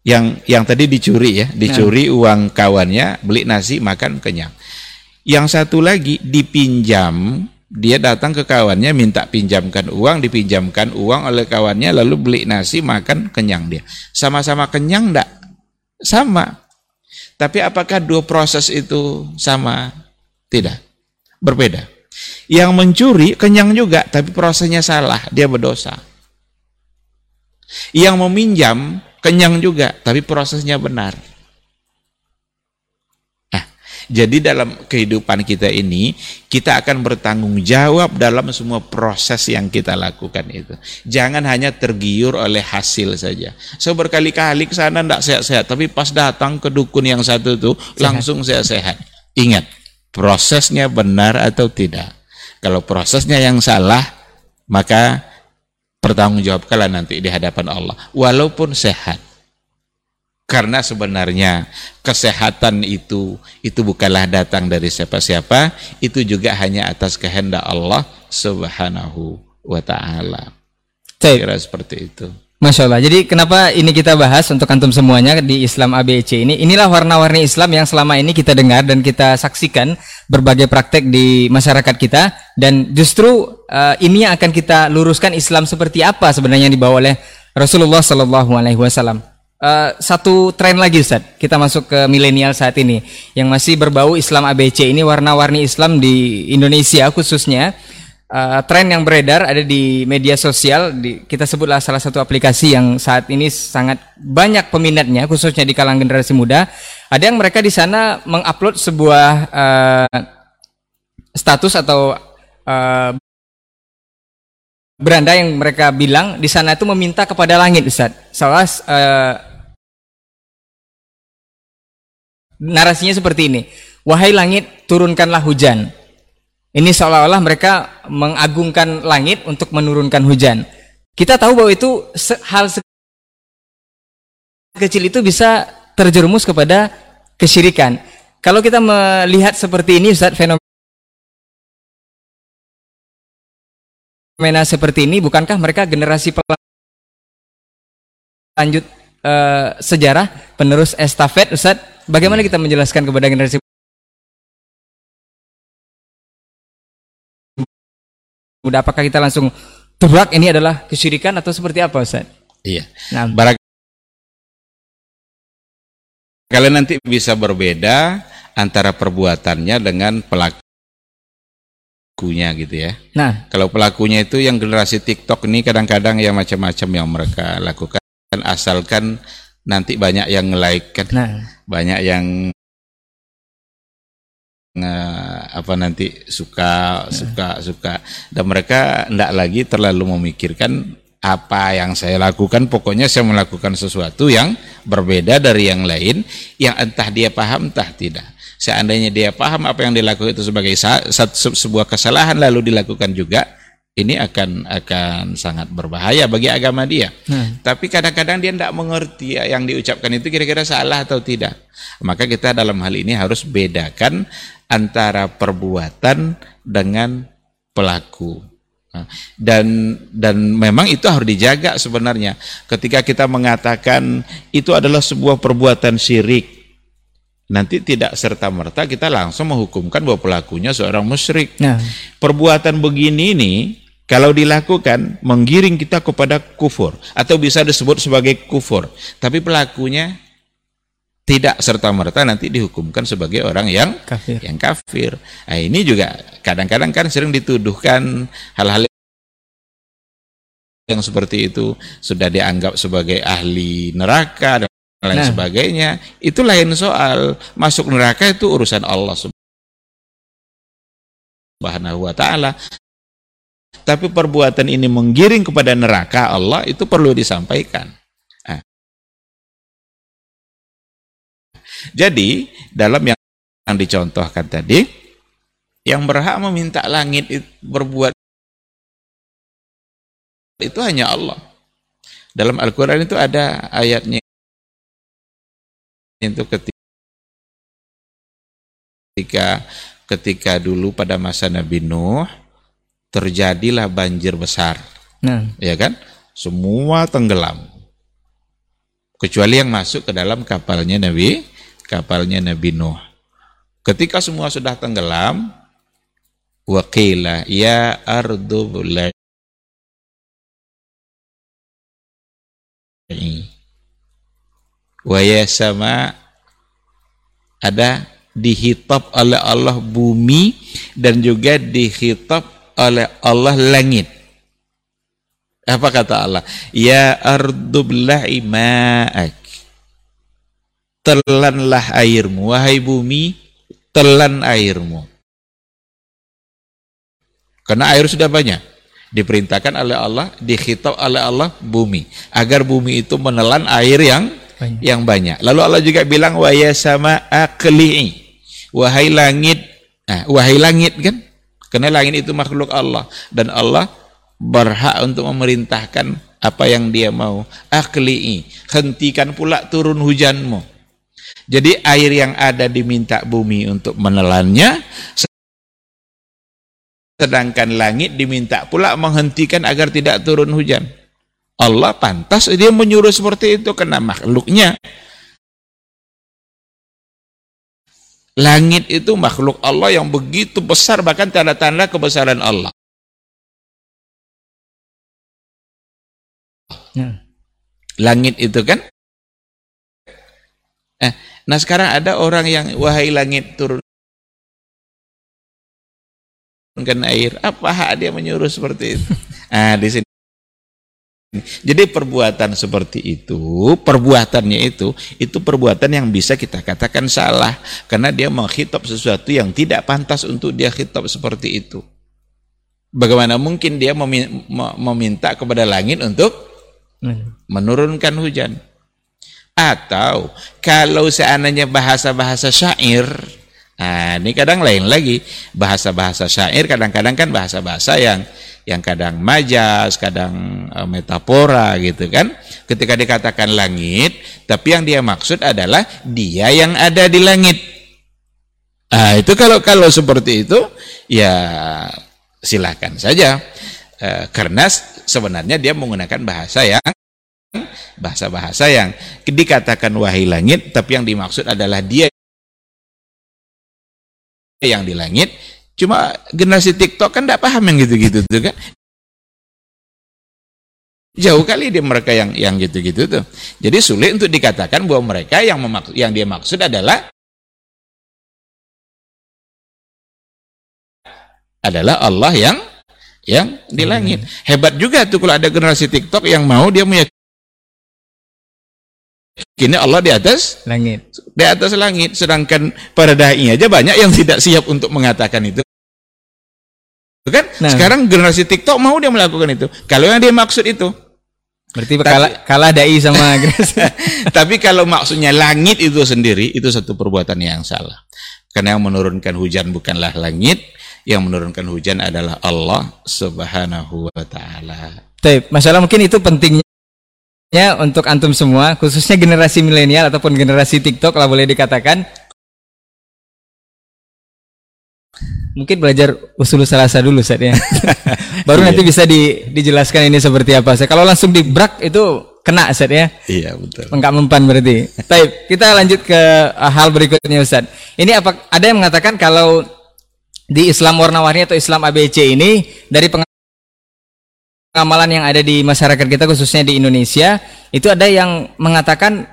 yang yang tadi dicuri ya, dicuri uang kawannya beli nasi makan kenyang. Yang satu lagi dipinjam, dia datang ke kawannya minta pinjamkan uang, dipinjamkan uang oleh kawannya lalu beli nasi makan kenyang dia. Sama-sama kenyang enggak? Sama. Tapi apakah dua proses itu sama? Tidak. Berbeda. Yang mencuri kenyang juga, tapi prosesnya salah, dia berdosa. Yang meminjam kenyang juga, tapi prosesnya benar. Jadi dalam kehidupan kita ini, kita akan bertanggung jawab dalam semua proses yang kita lakukan itu. Jangan hanya tergiur oleh hasil saja. Saya berkali-kali ke sana tidak sehat-sehat, tapi pas datang ke dukun yang satu itu langsung saya sehat. Ingat, prosesnya benar atau tidak. Kalau prosesnya yang salah, maka bertanggung jawab kalian nanti di hadapan Allah. Walaupun sehat. Karena sebenarnya kesehatan itu itu bukanlah datang dari siapa-siapa, itu juga hanya atas kehendak Allah Subhanahu wa taala. Kira seperti itu. Masya Allah. Jadi kenapa ini kita bahas untuk antum semuanya di Islam ABC ini? Inilah warna-warni Islam yang selama ini kita dengar dan kita saksikan berbagai praktek di masyarakat kita dan justru uh, ini yang akan kita luruskan Islam seperti apa sebenarnya yang dibawa oleh Rasulullah Sallallahu Alaihi Wasallam. Uh, satu tren lagi Ustaz, kita masuk ke milenial saat ini yang masih berbau Islam ABC ini warna-warni Islam di Indonesia khususnya uh, tren yang beredar ada di media sosial di, kita sebutlah salah satu aplikasi yang saat ini sangat banyak peminatnya khususnya di kalangan generasi muda ada yang mereka di sana mengupload sebuah uh, status atau uh, beranda yang mereka bilang di sana itu meminta kepada langit Ustaz. Salah uh, narasinya seperti ini. Wahai langit, turunkanlah hujan. Ini seolah-olah mereka mengagungkan langit untuk menurunkan hujan. Kita tahu bahwa itu hal kecil itu bisa terjerumus kepada kesyirikan. Kalau kita melihat seperti ini Ustaz fenomena seperti ini bukankah mereka generasi lanjut uh, sejarah penerus estafet Ustaz Bagaimana kita menjelaskan kepada generasi muda? Apakah kita langsung tebak ini adalah kesyirikan atau seperti apa Ustaz? Iya. Nah, Barak kalian nanti bisa berbeda antara perbuatannya dengan pelakunya gitu ya. Nah, kalau pelakunya itu yang generasi TikTok ini kadang-kadang ya macam-macam yang mereka lakukan asalkan nanti banyak yang like kan. Nah banyak yang uh, apa nanti suka suka suka dan mereka tidak lagi terlalu memikirkan apa yang saya lakukan pokoknya saya melakukan sesuatu yang berbeda dari yang lain yang entah dia paham entah tidak seandainya dia paham apa yang dilakukan itu sebagai sebuah kesalahan lalu dilakukan juga ini akan akan sangat berbahaya bagi agama dia. Hmm. Tapi kadang-kadang dia tidak mengerti yang diucapkan itu kira-kira salah atau tidak. Maka kita dalam hal ini harus bedakan antara perbuatan dengan pelaku. Nah, dan dan memang itu harus dijaga sebenarnya. Ketika kita mengatakan itu adalah sebuah perbuatan syirik, nanti tidak serta-merta kita langsung menghukumkan bahwa pelakunya seorang musyrik. Nah. Perbuatan begini ini kalau dilakukan menggiring kita kepada kufur atau bisa disebut sebagai kufur, tapi pelakunya tidak serta-merta nanti dihukumkan sebagai orang yang kafir. yang kafir. Nah, ini juga kadang-kadang kan sering dituduhkan hal-hal yang seperti itu sudah dianggap sebagai ahli neraka dan lain nah. sebagainya, itu lain soal. Masuk neraka itu urusan Allah Subhanahu wa taala. Tapi perbuatan ini menggiring kepada neraka Allah itu perlu disampaikan. Jadi, dalam yang, yang dicontohkan tadi, yang berhak meminta langit berbuat itu hanya Allah. Dalam Al-Quran itu ada ayatnya itu ketika ketika dulu pada masa Nabi Nuh terjadilah banjir besar. Nah. Ya kan? Semua tenggelam. Kecuali yang masuk ke dalam kapalnya Nabi, kapalnya Nabi Nuh. Ketika semua sudah tenggelam, waqila ya ardu Waya sama ada dihitab oleh Allah bumi dan juga dihitab oleh Allah langit. Apa kata Allah? Ya ardubla'i ma'ak. Telanlah airmu, wahai bumi, telan airmu. Karena air sudah banyak. Diperintahkan oleh Allah, dikhitab oleh Allah bumi. Agar bumi itu menelan air yang banyak. yang banyak. Lalu Allah juga bilang, wa ya sama akli'i. Wahai langit, nah, wahai langit kan? Karena langit itu makhluk Allah. Dan Allah berhak untuk memerintahkan apa yang dia mau. Akli'i. Hentikan pula turun hujanmu. Jadi air yang ada diminta bumi untuk menelannya, sedangkan langit diminta pula menghentikan agar tidak turun hujan. Allah pantas dia menyuruh seperti itu karena makhluknya. Langit itu makhluk Allah yang begitu besar bahkan tanda-tanda kebesaran Allah. Ya. Langit itu kan. Eh, nah sekarang ada orang yang wahai langit turun turunkan air. Apa hak dia menyuruh seperti itu? Ah, di sini. Jadi perbuatan seperti itu, perbuatannya itu, itu perbuatan yang bisa kita katakan salah. Karena dia menghitab sesuatu yang tidak pantas untuk dia khitab seperti itu. Bagaimana mungkin dia meminta kepada langit untuk hmm. menurunkan hujan? Atau kalau seandainya bahasa-bahasa syair, Nah, ini kadang lain lagi. Bahasa-bahasa syair kadang-kadang kan bahasa-bahasa yang yang kadang majas, kadang uh, metafora gitu kan. Ketika dikatakan langit, tapi yang dia maksud adalah dia yang ada di langit. Nah, itu kalau kalau seperti itu ya silakan saja. Uh, karena sebenarnya dia menggunakan bahasa yang bahasa-bahasa yang dikatakan wahai langit tapi yang dimaksud adalah dia yang di langit. Cuma generasi TikTok kan tidak paham yang gitu-gitu tuh kan? Jauh kali dia mereka yang yang gitu-gitu tuh. Jadi sulit untuk dikatakan bahwa mereka yang memaksud yang dia maksud adalah adalah Allah yang yang di langit. Hebat juga tuh kalau ada generasi TikTok yang mau dia meyakini Kini Allah di atas langit. Di atas langit. Sedangkan para dai aja banyak yang tidak siap untuk mengatakan itu. Kan? Nah. Sekarang generasi TikTok mau dia melakukan itu. Kalau yang dia maksud itu. Berarti tapi, kalah, kalah dai sama Tapi kalau maksudnya langit itu sendiri itu satu perbuatan yang salah. Karena yang menurunkan hujan bukanlah langit, yang menurunkan hujan adalah Allah Subhanahu wa taala. masalah mungkin itu pentingnya Ya, untuk antum semua, khususnya generasi milenial ataupun generasi TikTok lah boleh dikatakan. Mungkin belajar usul salasa dulu saat ya. Baru nanti iya. bisa di, dijelaskan ini seperti apa. Saya kalau langsung di brak itu kena Ustaz ya. Iya, betul. Enggak mempan berarti. Baik, kita lanjut ke uh, hal berikutnya Ustaz. Ini apa ada yang mengatakan kalau di Islam warna-warni atau Islam ABC ini dari peng amalan yang ada di masyarakat kita khususnya di Indonesia itu ada yang mengatakan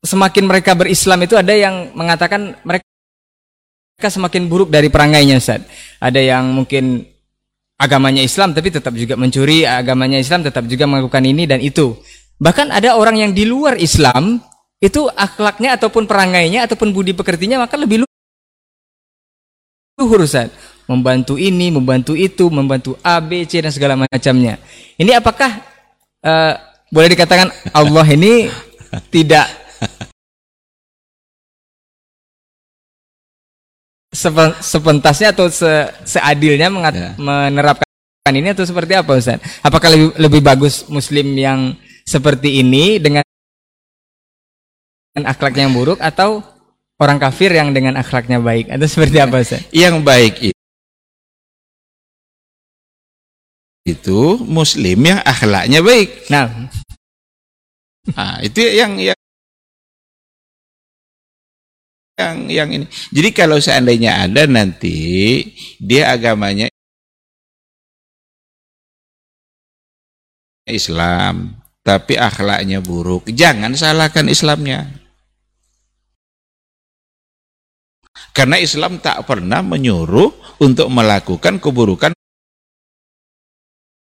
semakin mereka berislam itu ada yang mengatakan mereka semakin buruk dari perangainya Ustaz. Ada yang mungkin agamanya Islam tapi tetap juga mencuri, agamanya Islam tetap juga melakukan ini dan itu. Bahkan ada orang yang di luar Islam itu akhlaknya ataupun perangainya ataupun budi pekertinya maka lebih luhur Ustaz membantu ini, membantu itu, membantu A, B, C dan segala macamnya. Ini apakah uh, boleh dikatakan Allah ini tidak sepentasnya atau se seadilnya mengat ya. menerapkan ini atau seperti apa Ustaz? Apakah lebih lebih bagus muslim yang seperti ini dengan akhlaknya yang buruk atau orang kafir yang dengan akhlaknya baik atau seperti apa Ustaz? Yang baik itu muslim yang akhlaknya baik. Nah, nah itu yang yang yang yang ini. Jadi kalau seandainya ada nanti dia agamanya Islam, tapi akhlaknya buruk, jangan salahkan Islamnya. Karena Islam tak pernah menyuruh untuk melakukan keburukan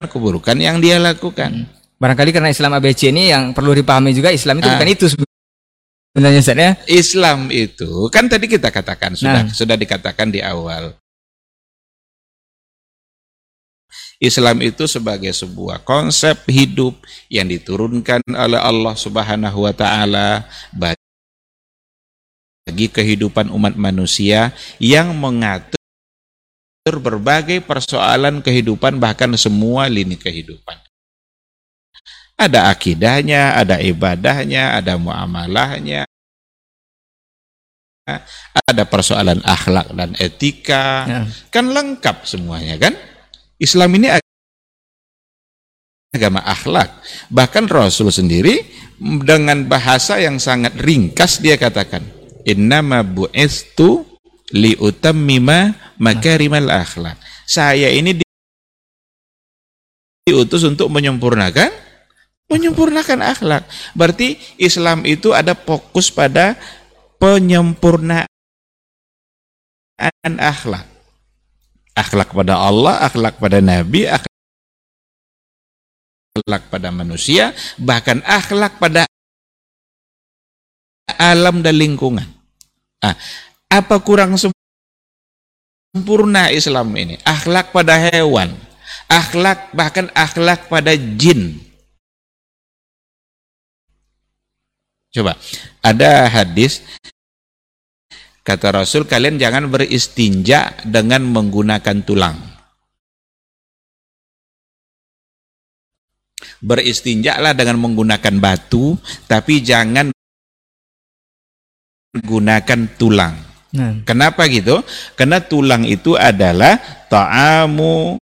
keburukan yang dia lakukan. Barangkali karena Islam ABC ini yang perlu dipahami juga Islam itu Ah. bukan itu sebenarnya Ustaz ya. Islam itu kan tadi kita katakan sudah Nah. sudah dikatakan di awal. Islam itu sebagai sebuah konsep hidup yang diturunkan oleh Allah Subhanahu wa taala bagi kehidupan umat manusia yang mengatur berbagai persoalan kehidupan bahkan semua lini kehidupan. Ada akidahnya, ada ibadahnya, ada muamalahnya, ada persoalan akhlak dan etika, Ya. kan lengkap semuanya kan? Islam ini ag- agama akhlak. Bahkan Rasul sendiri dengan bahasa yang sangat ringkas dia katakan, "Innama bu'istu liutammima makarimal akhlak." Saya ini di- diutus untuk menyempurnakan menyempurnakan akhlak. Berarti Islam itu ada fokus pada penyempurnaan akhlak. Akhlak pada Allah, akhlak pada Nabi, akhlak pada manusia, bahkan akhlak pada alam dan lingkungan. Ah, apa kurang sempurna Islam ini? Akhlak pada hewan, akhlak bahkan akhlak pada jin. Coba, ada hadis kata Rasul kalian jangan beristinja dengan menggunakan tulang. Beristinjalah dengan menggunakan batu, tapi jangan gunakan tulang. Nah, Kenapa gitu? Karena tulang itu adalah ta'amu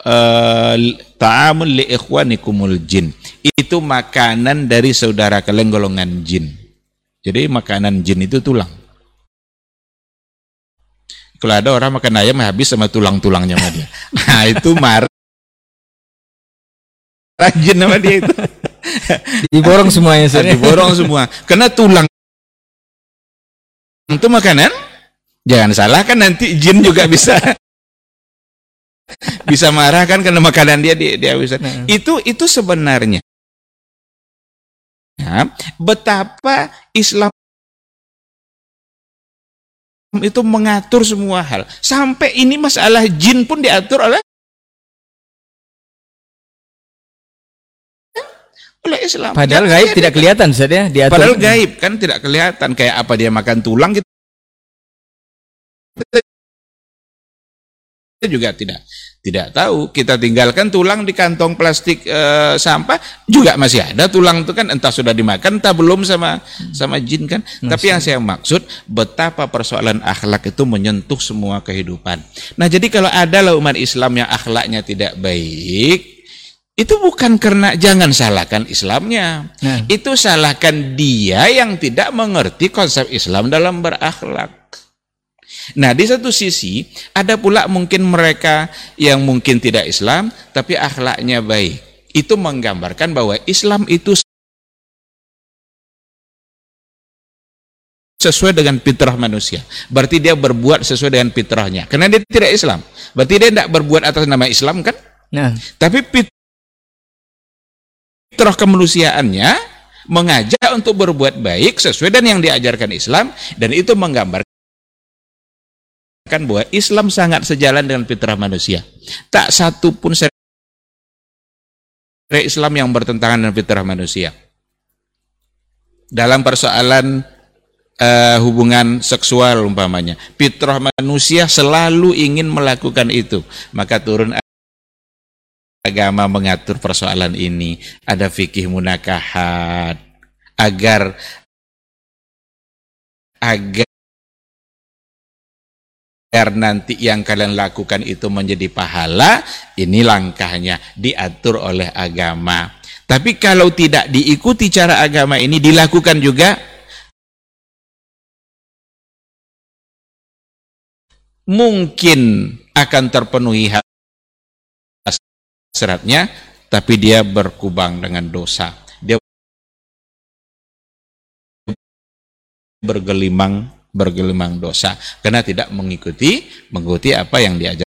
eh, ta'amun li ikhwanikumul jin. Itu makanan dari saudara kalian golongan jin. Jadi makanan jin itu tulang. Kalau ada orang makan ayam habis sama tulang-tulangnya sama dia. Nah, itu marah jin sama dia itu. diborong semuanya ya. diborong semua. Karena tulang itu makanan. Jangan salah kan nanti jin juga bisa bisa marah kan karena makanan dia dia, dia bisa. Nah. Itu itu sebenarnya ya, betapa Islam itu mengatur semua hal. Sampai ini masalah jin pun diatur oleh oleh Islam. Padahal Jangan gaib dia- tidak kelihatan Ustaz ya. Diatur. Padahal gaib kan tidak kelihatan kayak apa dia makan tulang kita kita juga tidak tidak tahu. Kita tinggalkan tulang di kantong plastik eh, sampah juga masih ada tulang itu kan entah sudah dimakan entah belum sama sama jin kan. Tapi yang saya maksud betapa persoalan akhlak itu menyentuh semua kehidupan. Nah, jadi kalau ada lah umat Islam yang akhlaknya tidak baik, itu bukan karena jangan salahkan Islamnya. Nah. Itu salahkan dia yang tidak mengerti konsep Islam dalam berakhlak. Nah, di satu sisi ada pula mungkin mereka yang mungkin tidak Islam tapi akhlaknya baik. Itu menggambarkan bahwa Islam itu sesuai dengan fitrah manusia. Berarti dia berbuat sesuai dengan fitrahnya. Karena dia tidak Islam. Berarti dia tidak berbuat atas nama Islam kan? Nah, Tapi fitrah kemanusiaannya mengajak untuk berbuat baik sesuai dengan yang diajarkan Islam dan itu menggambarkan bahwa Islam sangat sejalan dengan fitrah manusia. Tak satu pun syariat Islam yang bertentangan dengan fitrah manusia. Dalam persoalan eh, hubungan seksual umpamanya, fitrah manusia selalu ingin melakukan itu. Maka turun agama mengatur persoalan ini, ada fikih munakahat agar agar nanti yang kalian lakukan itu menjadi pahala, ini langkahnya diatur oleh agama. Tapi kalau tidak diikuti cara agama ini dilakukan juga mungkin akan terpenuhi hasratnya tapi dia berkubang dengan dosa. Dia bergelimang bergelimang dosa karena tidak mengikuti mengikuti apa yang diajar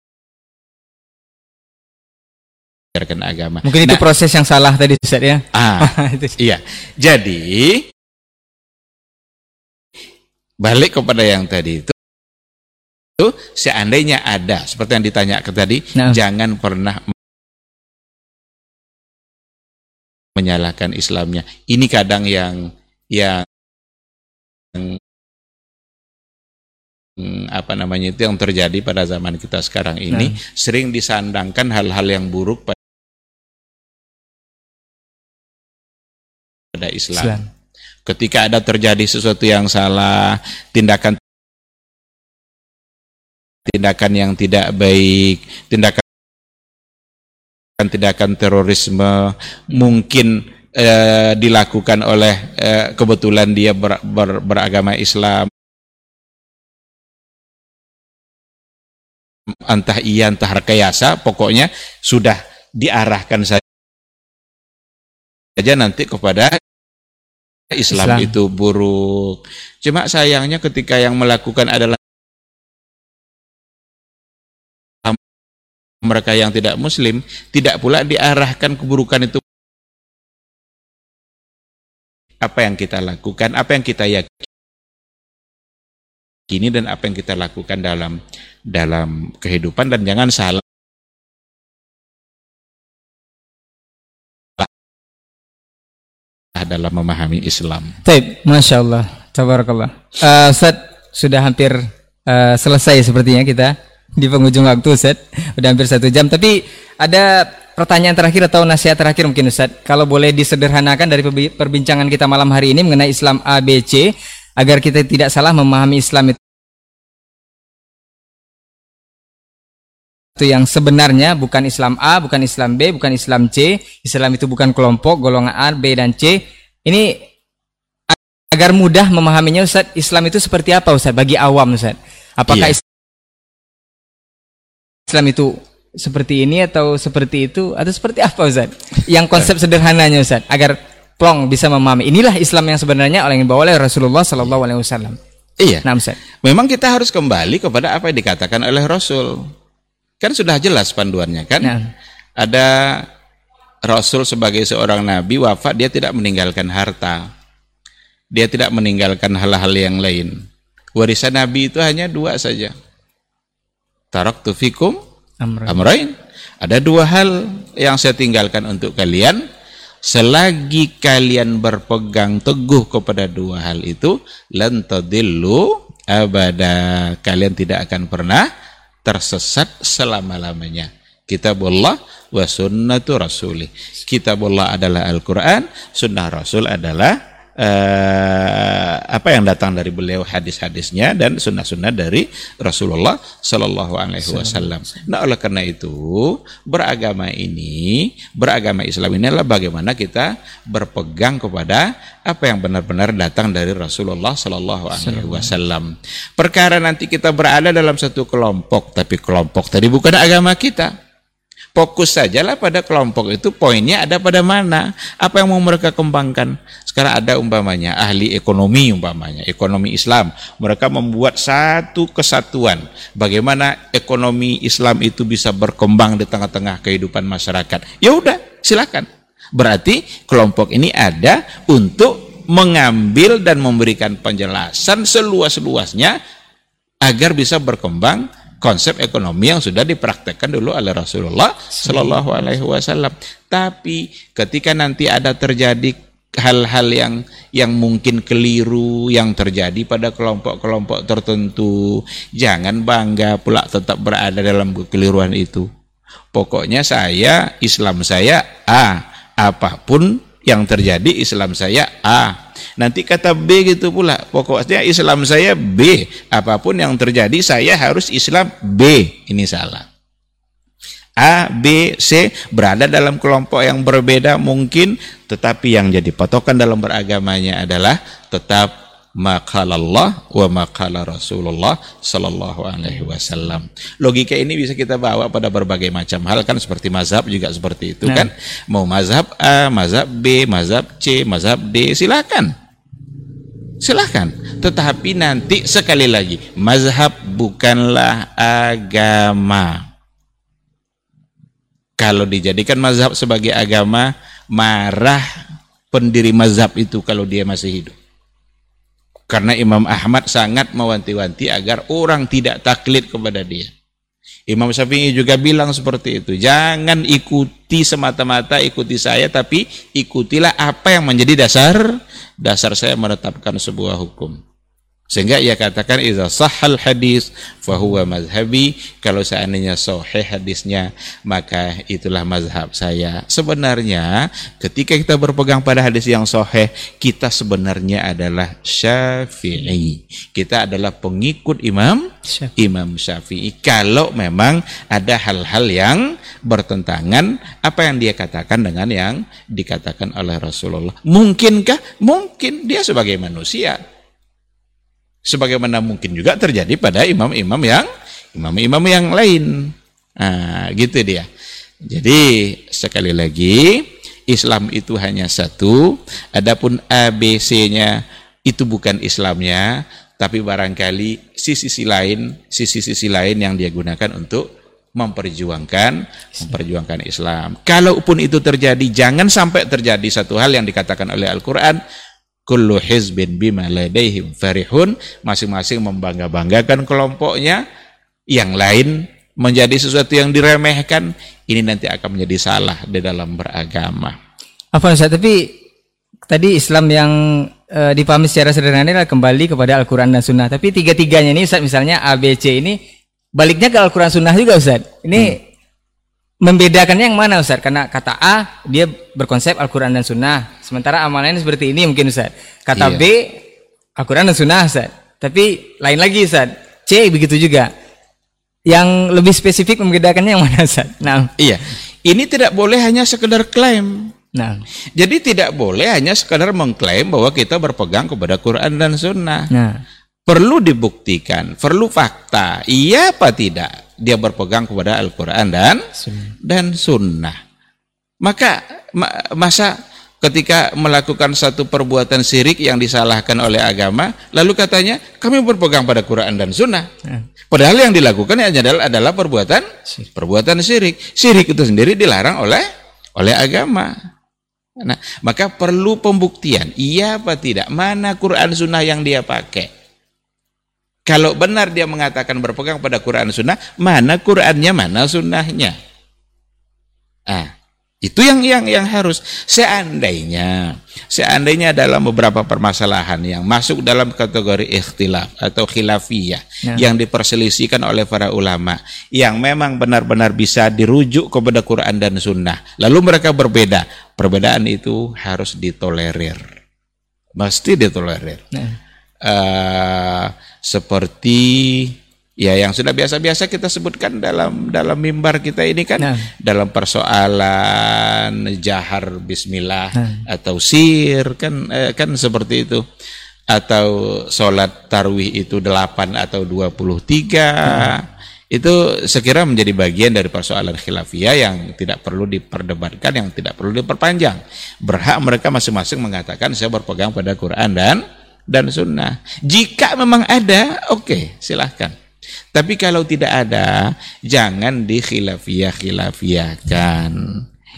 meninggalkan agama. Mungkin itu Nah, proses yang salah tadi Ustaz ya. ah, Itu. iya. Jadi balik kepada yang tadi itu itu seandainya ada seperti yang ditanyakan tadi, Nah. jangan pernah menyalahkan Islamnya. Ini kadang yang yang hmm, apa namanya itu yang terjadi pada zaman kita sekarang ini sering disandangkan hal-hal yang buruk pada Islam. Islam. Ketika ada terjadi sesuatu yang salah, tindakan tindakan yang tidak baik, tindakan tindakan terorisme mungkin eh, dilakukan oleh eh, kebetulan dia ber- ber- beragama Islam entah iya entah rekayasa pokoknya sudah diarahkan saja nanti kepada Islam, Islam. itu buruk. Cuma sayangnya ketika yang melakukan adalah mereka yang tidak muslim, tidak pula diarahkan keburukan itu. Apa yang kita lakukan, apa yang kita yakini dan apa yang kita lakukan dalam dalam kehidupan. Dan jangan salah. Dalam memahami Islam. Baik, Masya Allah, Tabarakallah. Eh, Ustaz, sudah hampir eh, selesai sepertinya kita di penghujung waktu Ustaz. Udah hampir satu jam, tapi ada pertanyaan terakhir atau nasihat terakhir mungkin Ustaz. Kalau boleh disederhanakan dari perbi- perbincangan kita malam hari ini mengenai Islam ABC, agar kita tidak salah memahami Islam itu itu yang sebenarnya bukan Islam A, bukan Islam B, bukan Islam C. Islam itu bukan kelompok, golongan A, B, dan C. Ini agar mudah memahaminya Ustaz, Islam itu seperti apa Ustaz bagi awam Ustaz? Apakah Iya. Islam itu seperti ini atau seperti itu atau seperti apa Ustaz? Yang konsep sederhananya Ustaz agar plong bisa memahami. Inilah Islam yang sebenarnya oleh yang dibawa oleh Rasulullah sallallahu alaihi wasallam. Iya. Nah, Ustaz. Memang kita harus kembali kepada apa yang dikatakan oleh Rasul. Kan sudah jelas panduannya kan? Nah, Ada Rasul sebagai seorang nabi wafat dia tidak meninggalkan harta. Dia tidak meninggalkan hal-hal yang lain. Warisan nabi itu hanya dua saja. Taraktu fikum amra. amrain. Ada dua hal yang saya tinggalkan untuk kalian. Selagi kalian berpegang teguh kepada dua hal itu, lan tadillu abada. Kalian tidak akan pernah tersesat selama-lamanya. Kitabullah wa sunnatu rasulih. Kitabullah adalah Al-Quran, sunnah Rasul adalah eh, apa yang datang dari beliau hadis-hadisnya dan sunnah-sunnah dari Rasulullah Sallallahu Alaihi Wasallam. Nah oleh karena itu beragama ini, beragama Islam ini adalah bagaimana kita berpegang kepada apa yang benar-benar datang dari Rasulullah Sallallahu Alaihi Wasallam. Perkara nanti kita berada dalam satu kelompok, tapi kelompok tadi bukan agama kita. Fokus sajalah pada kelompok itu poinnya ada pada mana? Apa yang mau mereka kembangkan? Sekarang ada umpamanya ahli ekonomi umpamanya ekonomi Islam. Mereka membuat satu kesatuan bagaimana ekonomi Islam itu bisa berkembang di tengah-tengah kehidupan masyarakat. Ya udah silakan. Berarti kelompok ini ada untuk mengambil dan memberikan penjelasan seluas-luasnya agar bisa berkembang konsep ekonomi yang sudah dipraktekkan dulu oleh Rasulullah Shallallahu Alaihi Wasallam. Tapi ketika nanti ada terjadi hal-hal yang yang mungkin keliru yang terjadi pada kelompok-kelompok tertentu, jangan bangga pula tetap berada dalam kekeliruan itu. Pokoknya saya Islam saya A, apa pun yang terjadi Islam saya A. Nanti kata B gitu pula. Pokoknya Islam saya B. Apa pun yang terjadi saya harus Islam B. Ini salah. A, B, C berada dalam kelompok yang berbeda mungkin tetapi yang jadi patokan dalam beragamanya adalah tetap makalallah wa makala Rasulullah sallallahu alaihi wasallam. Logika ini bisa kita bawa pada berbagai macam hal kan seperti mazhab juga seperti itu Nah. kan. Mau mazhab A, mazhab B, mazhab C, mazhab D silakan. Silakan. Tetapi nanti sekali lagi mazhab bukanlah agama. Kalau dijadikan mazhab sebagai agama, marah pendiri mazhab itu kalau dia masih hidup. Karena Imam Ahmad sangat mewanti-wanti agar orang tidak taklid kepada dia. Imam Syafi'i juga bilang seperti itu. Jangan ikuti semata-mata ikuti saya tapi ikutilah apa yang menjadi dasar dasar saya menetapkan sebuah hukum. Sehingga ia katakan idza sahal hadis fahuwa mazhabi kalau seandainya sahih hadisnya maka itulah mazhab saya. Sebenarnya ketika kita berpegang pada hadis yang sahih kita sebenarnya adalah Syafi'i. Kita adalah pengikut Imam Syafi'i. Imam Syafi'i. Kalau memang ada hal-hal yang bertentangan apa yang dia katakan dengan yang dikatakan oleh Rasulullah. Mungkinkah? Mungkin dia sebagai manusia Sebagaimana mungkin juga terjadi pada imam-imam yang imam-imam yang lain. Nah, gitu dia. Jadi sekali lagi Islam itu hanya satu, adapun ABC-nya itu bukan Islamnya, tapi barangkali sisi-sisi lain, sisi-sisi lain yang dia gunakan untuk memperjuangkan memperjuangkan Islam. Kalaupun itu terjadi, jangan sampai terjadi satu hal yang dikatakan oleh Al-Qur'an, kullu hizbin bima ladaihim farihun. Masing-masing membangga-banggakan kelompoknya. Yang lain menjadi sesuatu yang diremehkan. Ini nanti akan menjadi salah di dalam beragama. Apa Ustaz tapi tadi Islam yang e, dipahami secara sederhana adalah kembali kepada Al-Quran dan Sunnah. Tapi tiga-tiganya ini Ustaz misalnya ABC ini baliknya ke Al-Quran Sunnah juga Ustaz. Ini hmm membedakannya yang mana Ustaz? Karena kata A dia berkonsep Al-Quran dan Sunnah. Sementara amalannya seperti ini mungkin Ustaz. Kata iya. B Al-Quran dan Sunnah Ustaz. Tapi lain lagi Ustaz. C begitu juga. Yang lebih spesifik membedakannya yang mana Ustaz? Nah. Iya. Ini tidak boleh hanya sekedar klaim. Nah. Jadi tidak boleh hanya sekedar mengklaim bahwa kita berpegang kepada Quran dan Sunnah. Nah. Perlu dibuktikan, perlu fakta. Iya apa tidak? dia berpegang kepada Al-Quran dan dan Sunnah. Maka masa ketika melakukan satu perbuatan syirik yang disalahkan oleh agama, lalu katanya kami berpegang pada Quran dan Sunnah. Ya. Padahal yang dilakukan adalah adalah perbuatan perbuatan syirik. Syirik itu sendiri dilarang oleh oleh agama. Nah, maka perlu pembuktian, iya apa tidak, mana Quran Sunnah yang dia pakai. Kalau benar dia mengatakan berpegang pada Quran Sunnah, mana Qurannya, mana Sunnahnya? Ah, itu yang yang yang harus. Seandainya, seandainya dalam beberapa permasalahan yang masuk dalam kategori ikhtilaf atau khilafiyah ya. yang diperselisihkan oleh para ulama, yang memang benar-benar bisa dirujuk kepada Quran dan Sunnah, lalu mereka berbeda, perbedaan itu harus ditolerir, mesti ditolerir. Ya uh, seperti ya yang sudah biasa-biasa kita sebutkan dalam dalam mimbar kita ini kan nah. dalam persoalan jahar bismillah nah. atau sir kan eh, kan seperti itu atau sholat tarwih itu 8 atau 23 nah. itu sekira menjadi bagian dari persoalan khilafiyah yang tidak perlu diperdebatkan yang tidak perlu diperpanjang berhak mereka masing-masing mengatakan saya berpegang pada Quran dan dan sunnah. Jika memang ada, oke, okay, silahkan. Tapi kalau tidak ada, jangan dikhilafiyah-khilafiyahkan.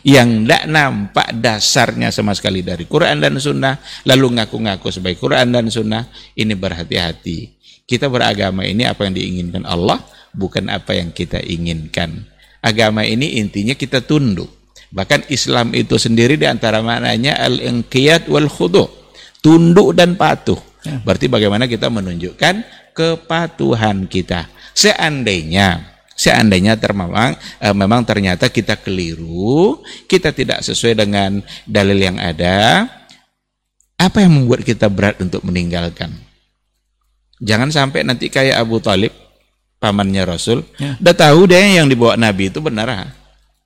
Yang tidak nampak dasarnya sama sekali dari Quran dan Sunnah, lalu ngaku-ngaku sebagai Quran dan Sunnah, ini berhati-hati. Kita beragama ini apa yang diinginkan Allah, bukan apa yang kita inginkan. Agama ini intinya kita tunduk. Bahkan Islam itu sendiri di antara maknanya al-inqiyad wal khudu' tunduk dan patuh. Ya. Berarti bagaimana kita menunjukkan kepatuhan kita. Seandainya seandainya termamang e, memang ternyata kita keliru, kita tidak sesuai dengan dalil yang ada, apa yang membuat kita berat untuk meninggalkan? Jangan sampai nanti kayak Abu Talib, pamannya Rasul, ya. udah tahu deh yang dibawa Nabi itu benar.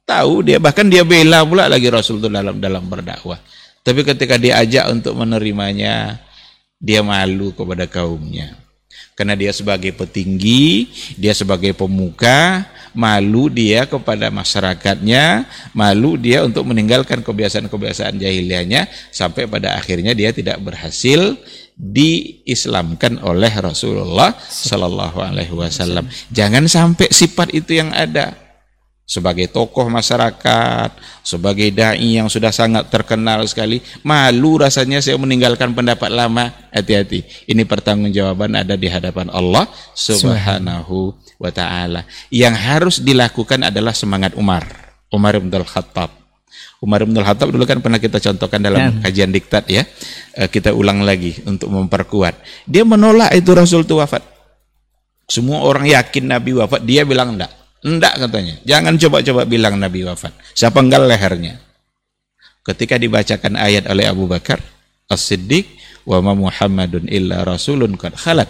Tahu dia, bahkan dia bela pula lagi Rasul itu dalam dalam berdakwah. Tapi ketika diajak untuk menerimanya, dia malu kepada kaumnya. Karena dia sebagai petinggi, dia sebagai pemuka, malu dia kepada masyarakatnya, malu dia untuk meninggalkan kebiasaan-kebiasaan jahiliahnya sampai pada akhirnya dia tidak berhasil diislamkan oleh Rasulullah Sallallahu Alaihi Wasallam. Jangan sampai sifat itu yang ada. Sebagai tokoh masyarakat, sebagai dai yang sudah sangat terkenal sekali, malu rasanya saya meninggalkan pendapat lama. Hati-hati. Ini pertanggungjawaban ada di hadapan Allah Subhanahu wa taala. Yang harus dilakukan adalah semangat Umar, Umar bin Khattab. Umar bin Khattab dulu kan pernah kita contohkan dalam ya. kajian diktat ya. Eh, kita ulang lagi untuk memperkuat. Dia menolak itu Rasul itu wafat. Semua orang yakin Nabi wafat, dia bilang enggak Enggak katanya. Jangan coba-coba bilang Nabi wafat. Saya penggal lehernya. Ketika dibacakan ayat oleh Abu Bakar As-Siddiq wa ma Muhammadun illa rasulun qad khalat.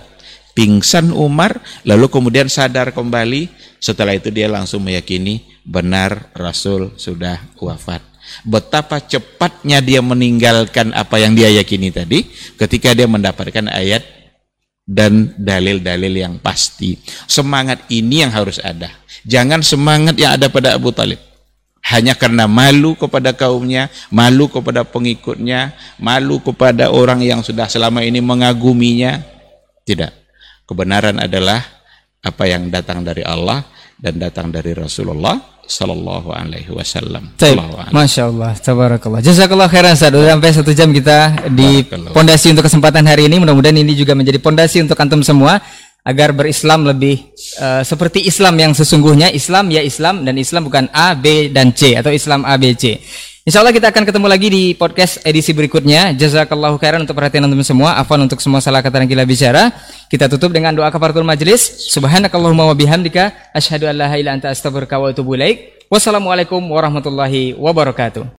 Pingsan Umar lalu kemudian sadar kembali. Setelah itu dia langsung meyakini benar Rasul sudah wafat. Betapa cepatnya dia meninggalkan apa yang dia yakini tadi ketika dia mendapatkan ayat dan dalil-dalil yang pasti. Semangat ini yang harus ada. Jangan semangat yang ada pada Abu Talib. Hanya karena malu kepada kaumnya, malu kepada pengikutnya, malu kepada orang yang sudah selama ini mengaguminya. Tidak. Kebenaran adalah apa yang datang dari Allah dan datang dari Rasulullah Sallallahu Alaihi Wasallam. Masya Allah, tabarakallah. Jazakallah khairan Sudah sampai satu jam kita di pondasi untuk kesempatan hari ini. Mudah-mudahan ini juga menjadi pondasi untuk antum semua agar berislam lebih uh, seperti Islam yang sesungguhnya Islam ya Islam dan Islam bukan A, B dan C atau Islam A, B, C. Insya Allah kita akan ketemu lagi di podcast edisi berikutnya. Jazakallahu khairan untuk perhatian teman-teman semua. Afan untuk semua salah kata yang kita bicara. Kita tutup dengan doa kafaratul majelis. Subhanakallahumma wa bihamdika asyhadu an la ilaha illa anta astaghfiruka wa atubu ilaik. Wassalamualaikum warahmatullahi wabarakatuh.